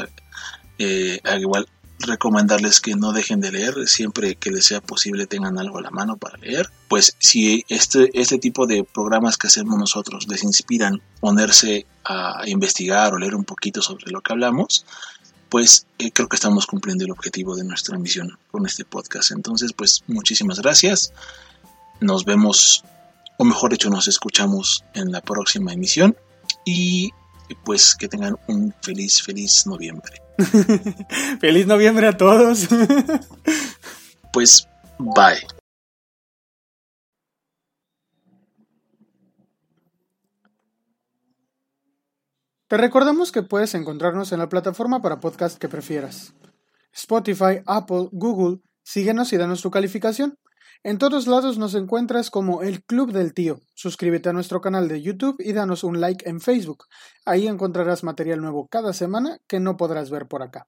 eh, igual recomendarles que no dejen de leer. Siempre que les sea posible tengan algo a la mano para leer. Pues si este, este tipo de programas que hacemos nosotros les inspiran ponerse a investigar o leer un poquito sobre lo que hablamos pues eh, creo que estamos cumpliendo el objetivo de nuestra misión con este podcast. Entonces pues muchísimas gracias. Nos vemos o mejor dicho nos escuchamos en la próxima emisión y pues que tengan un feliz feliz noviembre (laughs) Feliz noviembre a todos. (laughs) pues bye. Te recordamos que puedes encontrarnos en la plataforma para podcast que prefieras. Spotify, Apple, Google, síguenos y danos tu calificación. En todos lados nos encuentras como el Club del Tío. Suscríbete a nuestro canal de YouTube y danos un like en Facebook. Ahí encontrarás material nuevo cada semana que no podrás ver por acá.